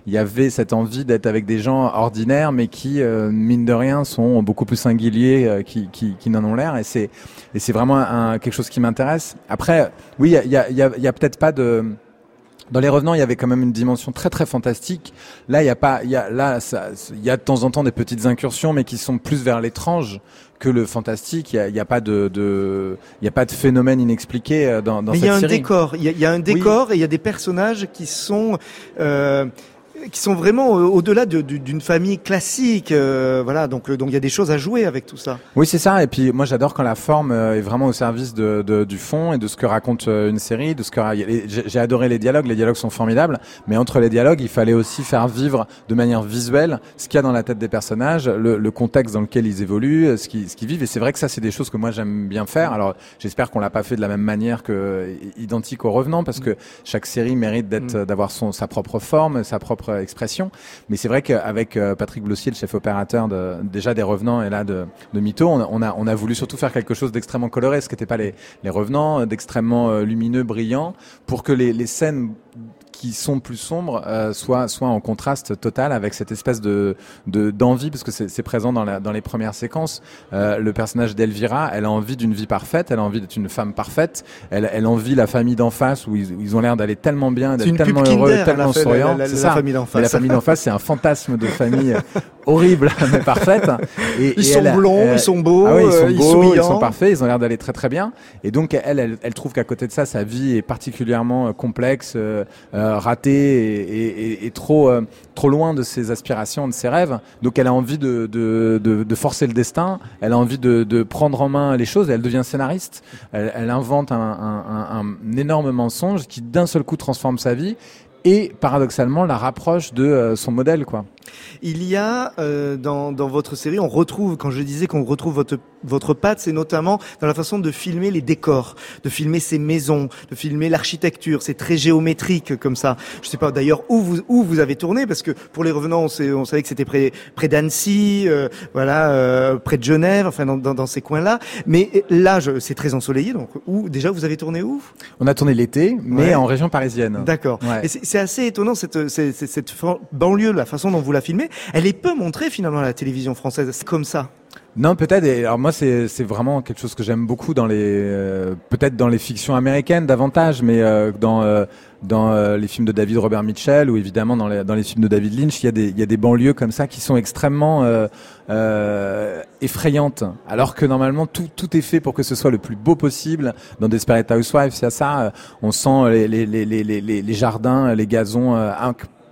il y avait cette envie d'être avec des gens ordinaires mais qui euh, mine de rien sont beaucoup plus singuliers euh, qui qui, qui n'en ont l'air et c'est et c'est vraiment un, quelque chose qui m'intéresse. Après, oui, il y a, il y a, il y a, il y a peut-être pas de dans les revenants, il y avait quand même une dimension très très fantastique. Là, il y a pas, il y a là, il y a de temps en temps des petites incursions, mais qui sont plus vers l'étrange que le fantastique. Il y a, il y a pas de, de, il y a pas de phénomène inexpliqué euh, dans, dans Mais il cette y a un série. décor, il y a, il y a un décor et il y a des personnages qui sont euh, qui sont vraiment euh, au-delà de- du- d'une famille classique. euh, voilà, donc euh, donc il y a des choses à jouer avec tout ça. Oui, c'est ça. Et puis moi, j'adore quand la forme euh, est vraiment au service de, de- du fond et de ce que raconte une série, de ce que j'ai adoré les dialogues. Les dialogues sont formidables, mais entre les dialogues, il fallait aussi faire vivre de manière visuelle ce qu'il y a dans la tête des personnages, le, le contexte dans lequel ils évoluent, ce qu'ils ce vivent. Et c'est vrai que ça, c'est des choses que moi j'aime bien faire. Alors, j'espère qu'on l'a pas fait de la même manière que identique au Revenant, parce que chaque série mérite d'être d'avoir son sa propre forme, sa propre expression. Mais c'est vrai qu'avec euh, Patrick Blossier, le chef opérateur déjà des Revenants et là de, de on, a- voulu surtout faire quelque chose d'extrêmement coloré, ce qui n'était pas les Revenants, euh, d'extrêmement euh, lumineux, brillant, pour que les scènes qui sont plus sombres euh, soient soient en contraste total avec cette espèce de de d'envie parce que c'est présent dans la dans les premières séquences Euh, le personnage d'Elvira elle a envie d'une vie parfaite elle a envie d'être une femme parfaite elle elle envie la famille d'en face où ils, où ils ont l'air d'aller tellement bien d'être tellement heureux tellement souriants la- la- la famille d'en Mais la face. famille d'en face c'est un fantasme de famille horrible mais parfaite et, Ils et sont elle, blonds, euh, ils sont beaux, ah oui, ils sont euh, beaux, souriants. ils sont parfaits, ils ont l'air d'aller très très bien. Et donc elle, elle, elle trouve qu'à côté de ça, sa vie est particulièrement euh, complexe, euh, euh, ratée et, trop euh, trop loin de ses aspirations, de ses rêves. Donc elle a envie de, de, de, forcer le destin. Elle a envie de, de prendre en main les choses. Elle devient scénariste. Elle, invente un énorme mensonge qui d'un seul coup transforme sa vie et paradoxalement la rapproche de euh, son modèle quoi. Il y a euh, dans, dans votre série, on retrouve, quand je disais qu'on retrouve votre, votre patte, c'est notamment dans la façon de filmer les décors, de filmer ces maisons, de filmer l'architecture. C'est très géométrique comme ça. Je sais pas d'ailleurs où vous, où vous avez tourné, parce que pour les revenants, on, sait- on savait que c'était près, près d'Annecy, euh, voilà, euh, près de Genève, enfin dans, dans, dans ces coins-là. Mais là, je- c'est très ensoleillé. Donc, où déjà vous avez tourné où? On a tourné l'été, mais Ouais. en région parisienne. D'accord. Ouais. C'est assez étonnant cette, cette, cette, banlieue, la façon dont vous la filmez. Elle est peu montrée finalement à la télévision française. Comme ça. Non, peut-être. Alors moi, c'est vraiment quelque chose que j'aime beaucoup dans les euh, peut-être dans les fictions américaines davantage, mais euh, dans euh, dans euh, les films de David Robert Mitchell ou évidemment dans les dans les films de David Lynch, il y a des il y a des banlieues comme ça qui sont extrêmement euh, effrayantes. Alors que normalement tout tout est fait pour que ce soit le plus beau possible. Dans Desperate Housewives, il y a ça. euh, on sent les les les les les, jardins, les gazons. euh,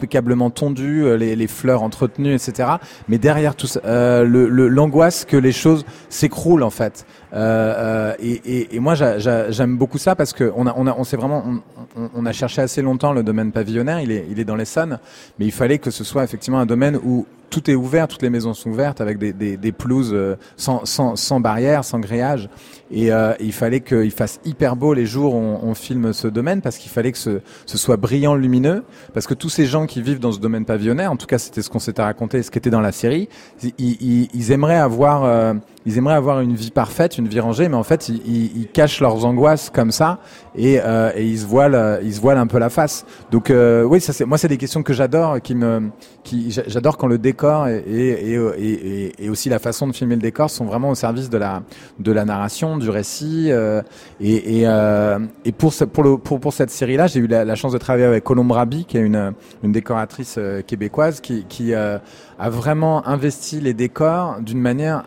impeccablement tondus, euh, les, les fleurs entretenues, etc. Mais derrière tout ça, euh, le- l'angoisse que les choses s'écroulent en fait. Euh, euh, et, et, et moi, j'a- j'a- j'aime beaucoup ça parce que on a, on a, on s'est vraiment, on, on- on a cherché assez longtemps le domaine pavillonnaire. Il est, il est dans l'Essonne, mais il fallait que ce soit effectivement un domaine où tout est ouvert, toutes les maisons sont ouvertes avec des, des, des pelouses euh, sans, sans, sans barrière, sans grillage. Et euh, il fallait qu'il fasse hyper beau les jours où on, on filme ce domaine parce qu'il fallait que ce, ce soit brillant, lumineux. Parce que tous ces gens qui vivent dans ce domaine pavillonnaire, en tout cas c'était ce qu'on s'était raconté, ce qui était dans la série, ils, ils, ils aimeraient avoir euh, ils aimeraient avoir une vie parfaite, une vie rangée, mais en fait, ils, ils- ils cachent leurs angoisses comme ça et, euh, et ils se voilent, euh, ils se voilent un peu la face. Donc euh, oui, ça c'est moi c'est des questions que j'adore, qui me, qui j'a- j'adore quand le décor et, et, et, aussi la façon de filmer le décor sont vraiment au service de la de la narration, du récit. euh, et euh, pour ce, pour le pour cette série-là, j'ai eu la, chance de travailler avec Colombe Rabi, qui est une une décoratrice euh, québécoise, qui qui a vraiment investi les décors d'une manière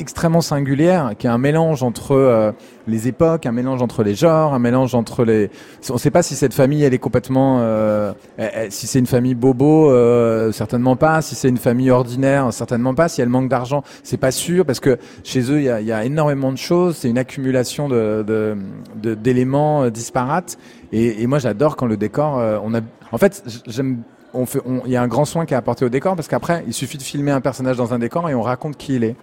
extrêmement singulière, qui est un mélange entre euh, les époques, un mélange entre les genres, un mélange entre les. On ne sait pas si cette famille elle est complètement, euh, si c'est une famille bobo, euh, certainement pas. Si c'est une famille ordinaire, certainement pas. Si elle manque d'argent, c'est pas sûr parce que chez eux il y a, énormément de choses. C'est une accumulation d'éléments disparates. Et, moi j'adore quand le décor, on a. En fait, j'aime fait, il y a un grand soin qui est apporté au décor parce qu'après, il suffit de filmer un personnage dans un décor et on raconte qui il est.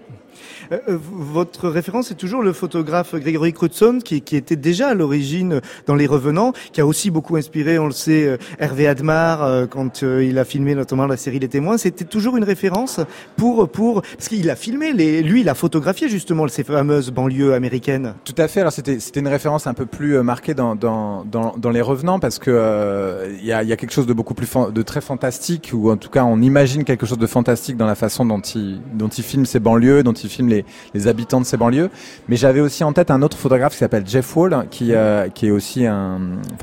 Euh, euh, votre référence est toujours le photographe Grégory Crutzen, qui, était déjà à l'origine dans Les Revenants, qui a aussi beaucoup inspiré, on le sait, euh, Hervé Admar quand il a filmé notamment la série Les Témoins. C'était toujours une référence pour pour parce qu'il a filmé lui, il a photographié justement ces fameuses banlieues américaines. Tout à fait. Alors c'était une référence un peu plus marquée dans dans dans, les revenants parce que il y a quelque chose de beaucoup plus de très fantastique ou en tout cas on imagine quelque chose de fantastique dans la façon dont il dont il filme ces banlieues, dont il filme les habitants de ces banlieues. Mais j'avais aussi en tête un autre photographe qui s'appelle Jeff Wall qui euh, qui est aussi un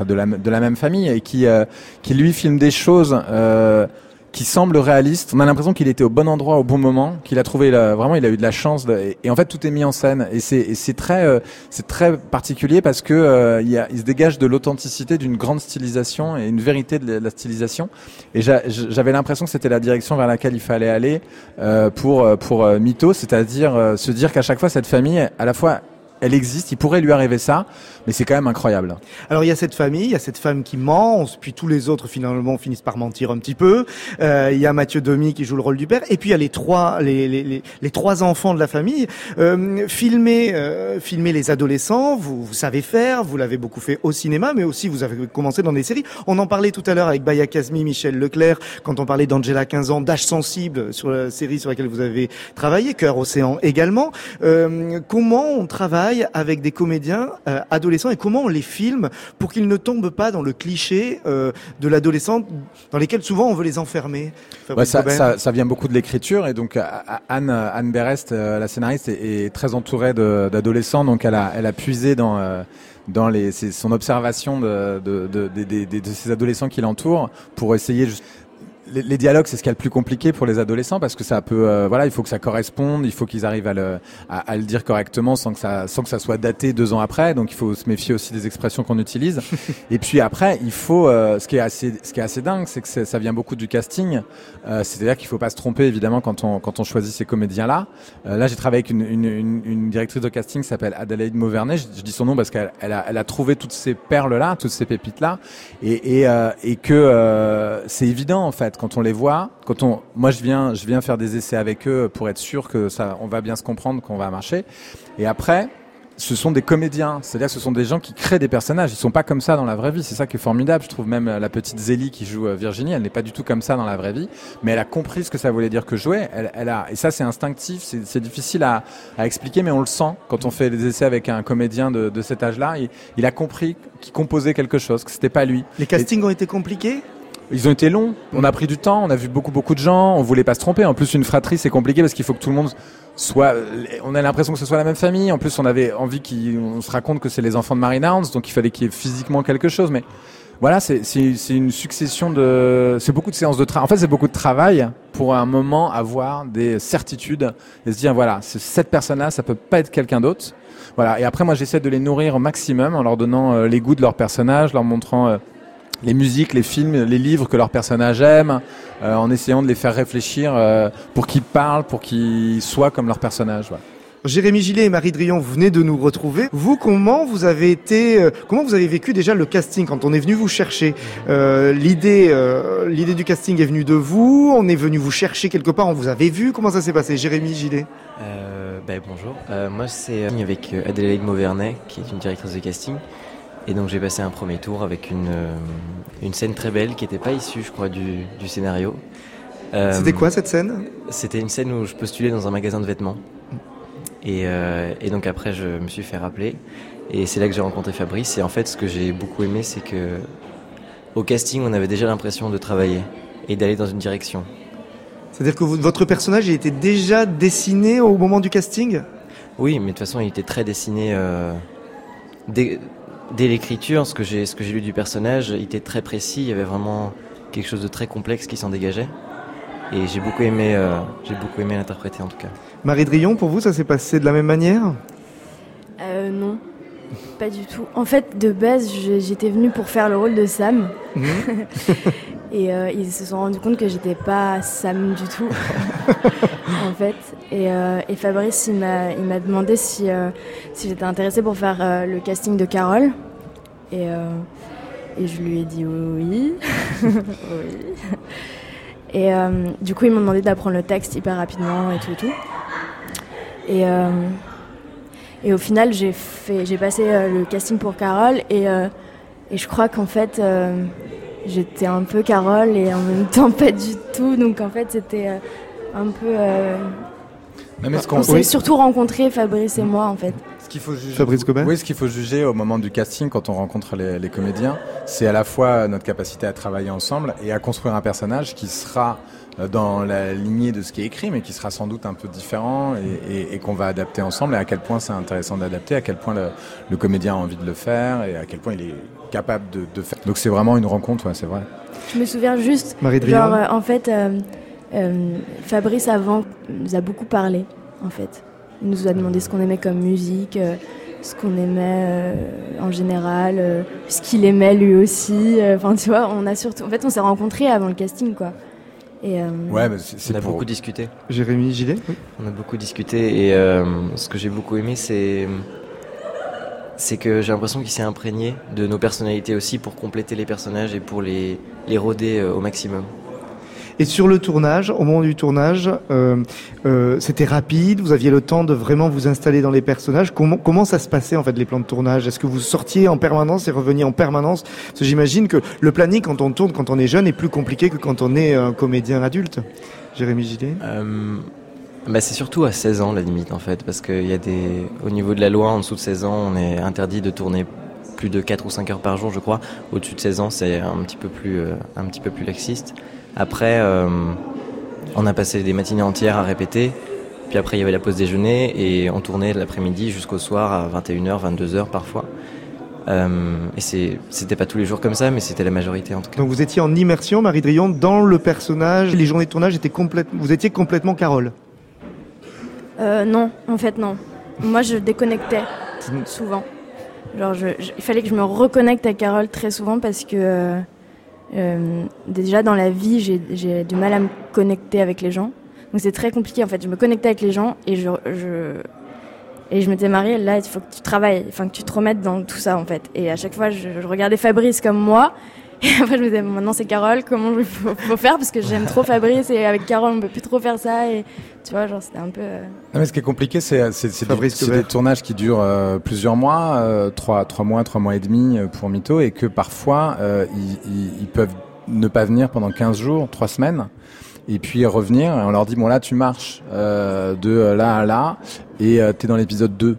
de la de la même famille et qui euh, qui lui filme des choses euh, qui semble réaliste. On a l'impression qu'il était au bon endroit au bon moment, qu'il a trouvé vraiment, il a eu de la chance. et, en fait, tout est mis en scène. Et c'est très euh, c'est très particulier parce que euh, il, y a, il se dégage de l'authenticité d'une grande stylisation et une vérité de la, stylisation. Et j'a- j'avais l'impression que c'était la direction vers laquelle il fallait aller euh, pour euh, pour euh, c'est-à-dire euh, se dire qu'à chaque fois cette famille, à la fois elle existe, il pourrait lui arriver ça, mais c'est quand même incroyable. Alors il y a cette famille, il y a cette femme qui ment, puis tous les autres finalement finissent par mentir un petit peu. Euh, il y a Mathieu Domi qui joue le rôle du père, et puis il y a les trois les, les, les, trois enfants de la famille. Euh, filmer euh, filmer les adolescents, vous, vous savez faire, vous l'avez beaucoup fait au cinéma, mais aussi vous avez commencé dans des séries. On en parlait tout à l'heure avec Baya Kazmi, Michel Leclerc, quand on parlait d'Angela 15 ans, d'âge sensible sur la série sur laquelle vous avez travaillé, Cœur Océan également. Euh, comment on travaille avec des comédiens euh, adolescents et comment on les filme pour qu'ils ne tombent pas dans le cliché euh, de l'adolescent dans lesquels souvent on veut les enfermer Ouais, ça, Gobin ça, ça vient beaucoup de l'écriture et donc à- Anne Anne Berest, euh, la scénariste, est, est très entourée d'adolescents, donc elle a elle a puisé dans euh, dans les son observation de de, de, ces adolescents qui l'entourent pour essayer les, les dialogues, c'est ce qui est le plus compliqué pour les adolescents parce que ça peut, euh, voilà, il faut que ça corresponde, il faut qu'ils arrivent à le, à, à le dire correctement sans que ça, sans que ça soit daté deux ans après. Donc il faut se méfier aussi des expressions qu'on utilise. Et puis après, il faut, euh, ce qui est assez, ce qui est assez dingue, c'est que ça vient beaucoup du casting. Euh, C'est-à-dire qu'il faut pas se tromper évidemment quand on, quand on choisit ces comédiens-là. Euh, là, j'ai travaillé avec une, une, une, une directrice de casting qui s'appelle Adelaide Mauvernet. Je, je dis son nom parce qu'elle elle a, elle a trouvé toutes ces perles-là, toutes ces pépites-là, et, et, euh, et que euh, c'est évident en fait quand on les voit. Quand on, moi, je viens, je viens faire des essais avec eux pour être sûr que ça, on va bien se comprendre, qu'on va marcher. Et après, ce sont des comédiens, c'est-à-dire que ce sont des gens qui créent des personnages. Ils sont pas comme ça dans la vraie vie. C'est ça qui est formidable. Je trouve même la petite Zélie qui joue euh, Virginie, elle n'est pas du tout comme ça dans la vraie vie, mais elle a compris ce que ça voulait dire que jouer. Elle, a, et ça c'est instinctif, c'est difficile à, expliquer, mais on le sent quand on fait des essais avec un comédien de, cet âge-là. Il, il a compris qu'il composait quelque chose, que c'était pas lui. les castings ont été compliqués? Ils ont été longs. On a pris du temps. On a vu beaucoup beaucoup de gens. On voulait pas se tromper. En plus, une fratrie c'est compliqué parce qu'il faut que tout le monde soit. On a l'impression que ce soit la même famille. En plus, on avait envie qu'on se raconte que c'est les enfants de Marine Arns, donc il fallait qu'il y ait physiquement quelque chose. Mais voilà, c'est une succession de. C'est beaucoup de séances de travail. En fait, c'est beaucoup de travail pour un moment avoir des certitudes et se dire voilà, cette personne-là, ça peut pas être quelqu'un d'autre. Voilà. Et après, moi, j'essaie de les nourrir au maximum en leur donnant euh, les goûts de leur personnage, leur montrant. euh, les musiques, les films, les livres que leurs personnages aiment, euh, en essayant de les faire réfléchir euh, pour qu'ils parlent, pour qu'ils soient comme leurs personnages. Jérémy Gillet et Marie Drion, vous venez de nous retrouver. Vous, comment vous avez été, euh, comment vous avez vécu déjà le casting quand on est venu vous chercher? Euh, L'idée, euh, l'idée du casting est venue de vous. On est venu vous chercher quelque part. On vous avait vu. Comment ça s'est passé, Jérémy Gillet? Euh, ben, bonjour, Euh, moi c'est euh, avec Adélaïde Mauvernet qui est une directrice de casting et donc j'ai passé un premier tour avec une, euh, une scène très belle qui n'était pas issue je crois du, du scénario. Euh, C'était quoi cette scène? C'était une scène où je postulais dans un magasin de vêtements Et, euh, et donc après, je me suis fait rappeler. Et c'est là que j'ai rencontré Fabrice. Et en fait, ce que j'ai beaucoup aimé, c'est que au casting, on avait déjà l'impression de travailler et d'aller dans une direction. C'est-à-dire que vous- votre personnage il était déjà dessiné au moment du casting? Oui, mais de toute façon, il était très dessiné euh, dès, dès l'écriture. Ce que j'ai, ce que j'ai lu du personnage, il était très précis. Il y avait vraiment quelque chose de très complexe qui s'en dégageait. Et j'ai beaucoup aimé, euh, j'ai beaucoup aimé l'interpréter en tout cas. Marie Drion, pour vous, ça s'est passé de la même manière? Euh, non, pas du tout. En fait, de base, j'étais venue pour faire le rôle de Sam. Et euh, ils se sont rendus compte que j'étais pas Sam du tout, en fait. Et, euh, et Fabrice, il m'a, demandé si, euh, si j'étais intéressée pour faire le casting de Carole. Et, et je lui ai dit oui. oui. Et du coup, ils m'ont demandé d'apprendre le texte hyper rapidement et tout et tout. Et, et au final, j'ai fait, j'ai passé euh, le casting pour Carole et, euh, et je crois qu'en fait, euh, j'étais un peu Carole et en même temps pas du tout. Donc en fait, c'était euh, un peu. euh, Non, mais ce on qu'on- s'est oui. surtout rencontrés, Fabrice et moi, en fait. Ce qu'il faut juger, Fabrice Gobert Oui, ce qu'il faut juger au moment du casting, quand on rencontre les, les comédiens, c'est à la fois notre capacité à travailler ensemble et à construire un personnage qui sera dans la lignée de ce qui est écrit, mais qui sera sans doute un peu différent et, et- et qu'on va adapter ensemble. Et à quel point c'est intéressant d'adapter, à quel point le, le comédien a envie de le faire et à quel point il est capable de, de faire. Donc c'est vraiment une rencontre, ouais, c'est vrai. Je me souviens juste, Marie genre, euh, en fait, euh, euh, Fabrice avant nous a beaucoup parlé, en fait. Il nous a demandé ce qu'on aimait comme musique, euh, ce qu'on aimait euh, en général, euh, ce qu'il aimait lui aussi. euh, Enfin, tu vois, on a surtout, en fait, on s'est rencontrés avant le casting, quoi. Et, euh, Ouais, mais c'est c'est On a pour- beaucoup discuté. Jérémy Gillet oui. On a beaucoup discuté et euh, ce que j'ai beaucoup aimé, c'est c'est que j'ai l'impression qu'il s'est imprégné de nos personnalités aussi pour compléter les personnages et pour les les roder euh, au maximum. Et sur le tournage, au moment du tournage, euh, euh, c'était rapide, vous aviez le temps de vraiment vous installer dans les personnages. Comment, comment ça se passait en fait les plans de tournage? Est-ce que vous sortiez en permanence et reveniez en permanence? Parce que j'imagine que le planning quand on tourne, quand on est jeune, est plus compliqué que quand on est un comédien adulte. Jérémy Gillet. Euh, bah c'est surtout à 16 ans la limite en fait parce qu'il y a des au niveau de la loi en dessous de 16 ans on est interdit de tourner plus de 4 ou 5 heures par jour je crois. Au-dessus de 16 ans c'est un petit peu plus un petit peu plus laxiste après euh, on a passé des matinées entières à répéter puis après il y avait la pause déjeuner et on tournait l'après-midi jusqu'au soir à 21h 22h parfois euh, et c'est c'était pas tous les jours comme ça mais c'était la majorité en tout cas Donc vous étiez en immersion, Marie Drion, dans le personnage. Les journées de tournage étaient complètement. Vous étiez complètement Carole. euh, non, en fait, non. Moi, je déconnectais souvent. Genre, je- je- il fallait que je me reconnecte à Carole très souvent parce que euh, déjà dans la vie, j'ai- j'ai du mal à me connecter avec les gens. Donc c'est très compliqué en fait. Je me connectais avec les gens et je, je et je m'étais mariée. Là, il faut que tu travailles, enfin que tu te remettes dans tout ça en fait. Et à chaque fois, je, je regardais Fabrice comme moi. Et après, je me disais, bon, maintenant c'est Carole, comment il faut, faut faire? Parce que j'aime trop Fabrice et avec Carole, on peut plus trop faire ça. Et tu vois, genre, c'était un peu. euh, Non, mais ce qui est compliqué, c'est c'est- c'est des, des tournages qui durent euh, plusieurs mois, euh, trois, trois mois, trois mois et demi pour Mito, et que parfois euh, ils, ils- ils peuvent ne pas venir pendant 15 jours, trois semaines, et puis revenir, et on leur dit bon là tu marches euh, de là à là, et euh, t'es dans l'épisode 2.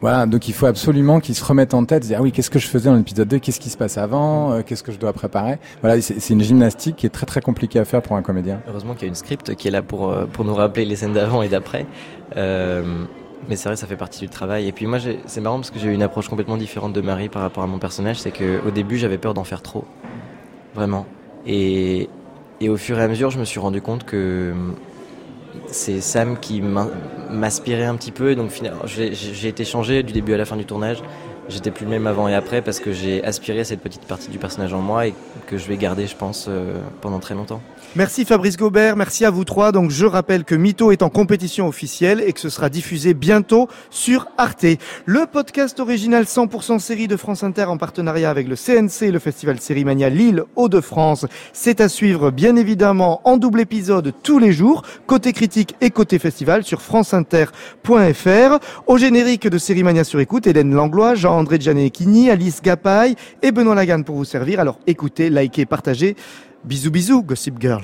Voilà, donc il faut absolument qu'ils se remettent en tête, se dire ah oui, qu'est-ce que je faisais dans l'épisode 2, qu'est-ce qui se passe avant, euh, qu'est-ce que je dois préparer? Voilà, c'est une gymnastique qui est très très compliquée à faire pour un comédien. Heureusement qu'il y a une script qui est là pour, euh, pour nous rappeler les scènes d'avant et d'après. Euh, mais c'est vrai, ça fait partie du travail. Et puis moi, c'est marrant parce que j'ai eu une approche complètement différente de Marie par rapport à mon personnage. C'est qu'au début, j'avais peur d'en faire trop. Vraiment. Et, et au fur et à mesure, je me suis rendu compte que c'est Sam qui m'aspirait un petit peu. Et donc j'ai été changé du début à la fin du tournage. J'étais plus le même avant et après parce que j'ai aspiré cette petite partie du personnage en moi et que je vais garder, je pense, euh, pendant très longtemps. Merci Fabrice Gobert, merci à vous trois. Donc je rappelle que Mytho est en compétition officielle et que ce sera diffusé bientôt sur Arte. Le podcast original 100% série de France Inter en partenariat avec le CNC le festival Sérimania Lille Hauts-de-France. C'est à suivre bien évidemment en double épisode tous les jours, côté critique et côté festival sur franceinter.fr. Au générique de Sérimania sur écoute, Hélène Langlois, Jean-André Gianecchini, Alice Gapaille et Benoît Lagan pour vous servir. Alors écoutez, likez, partagez. Bisous bisous, Gossip Girl.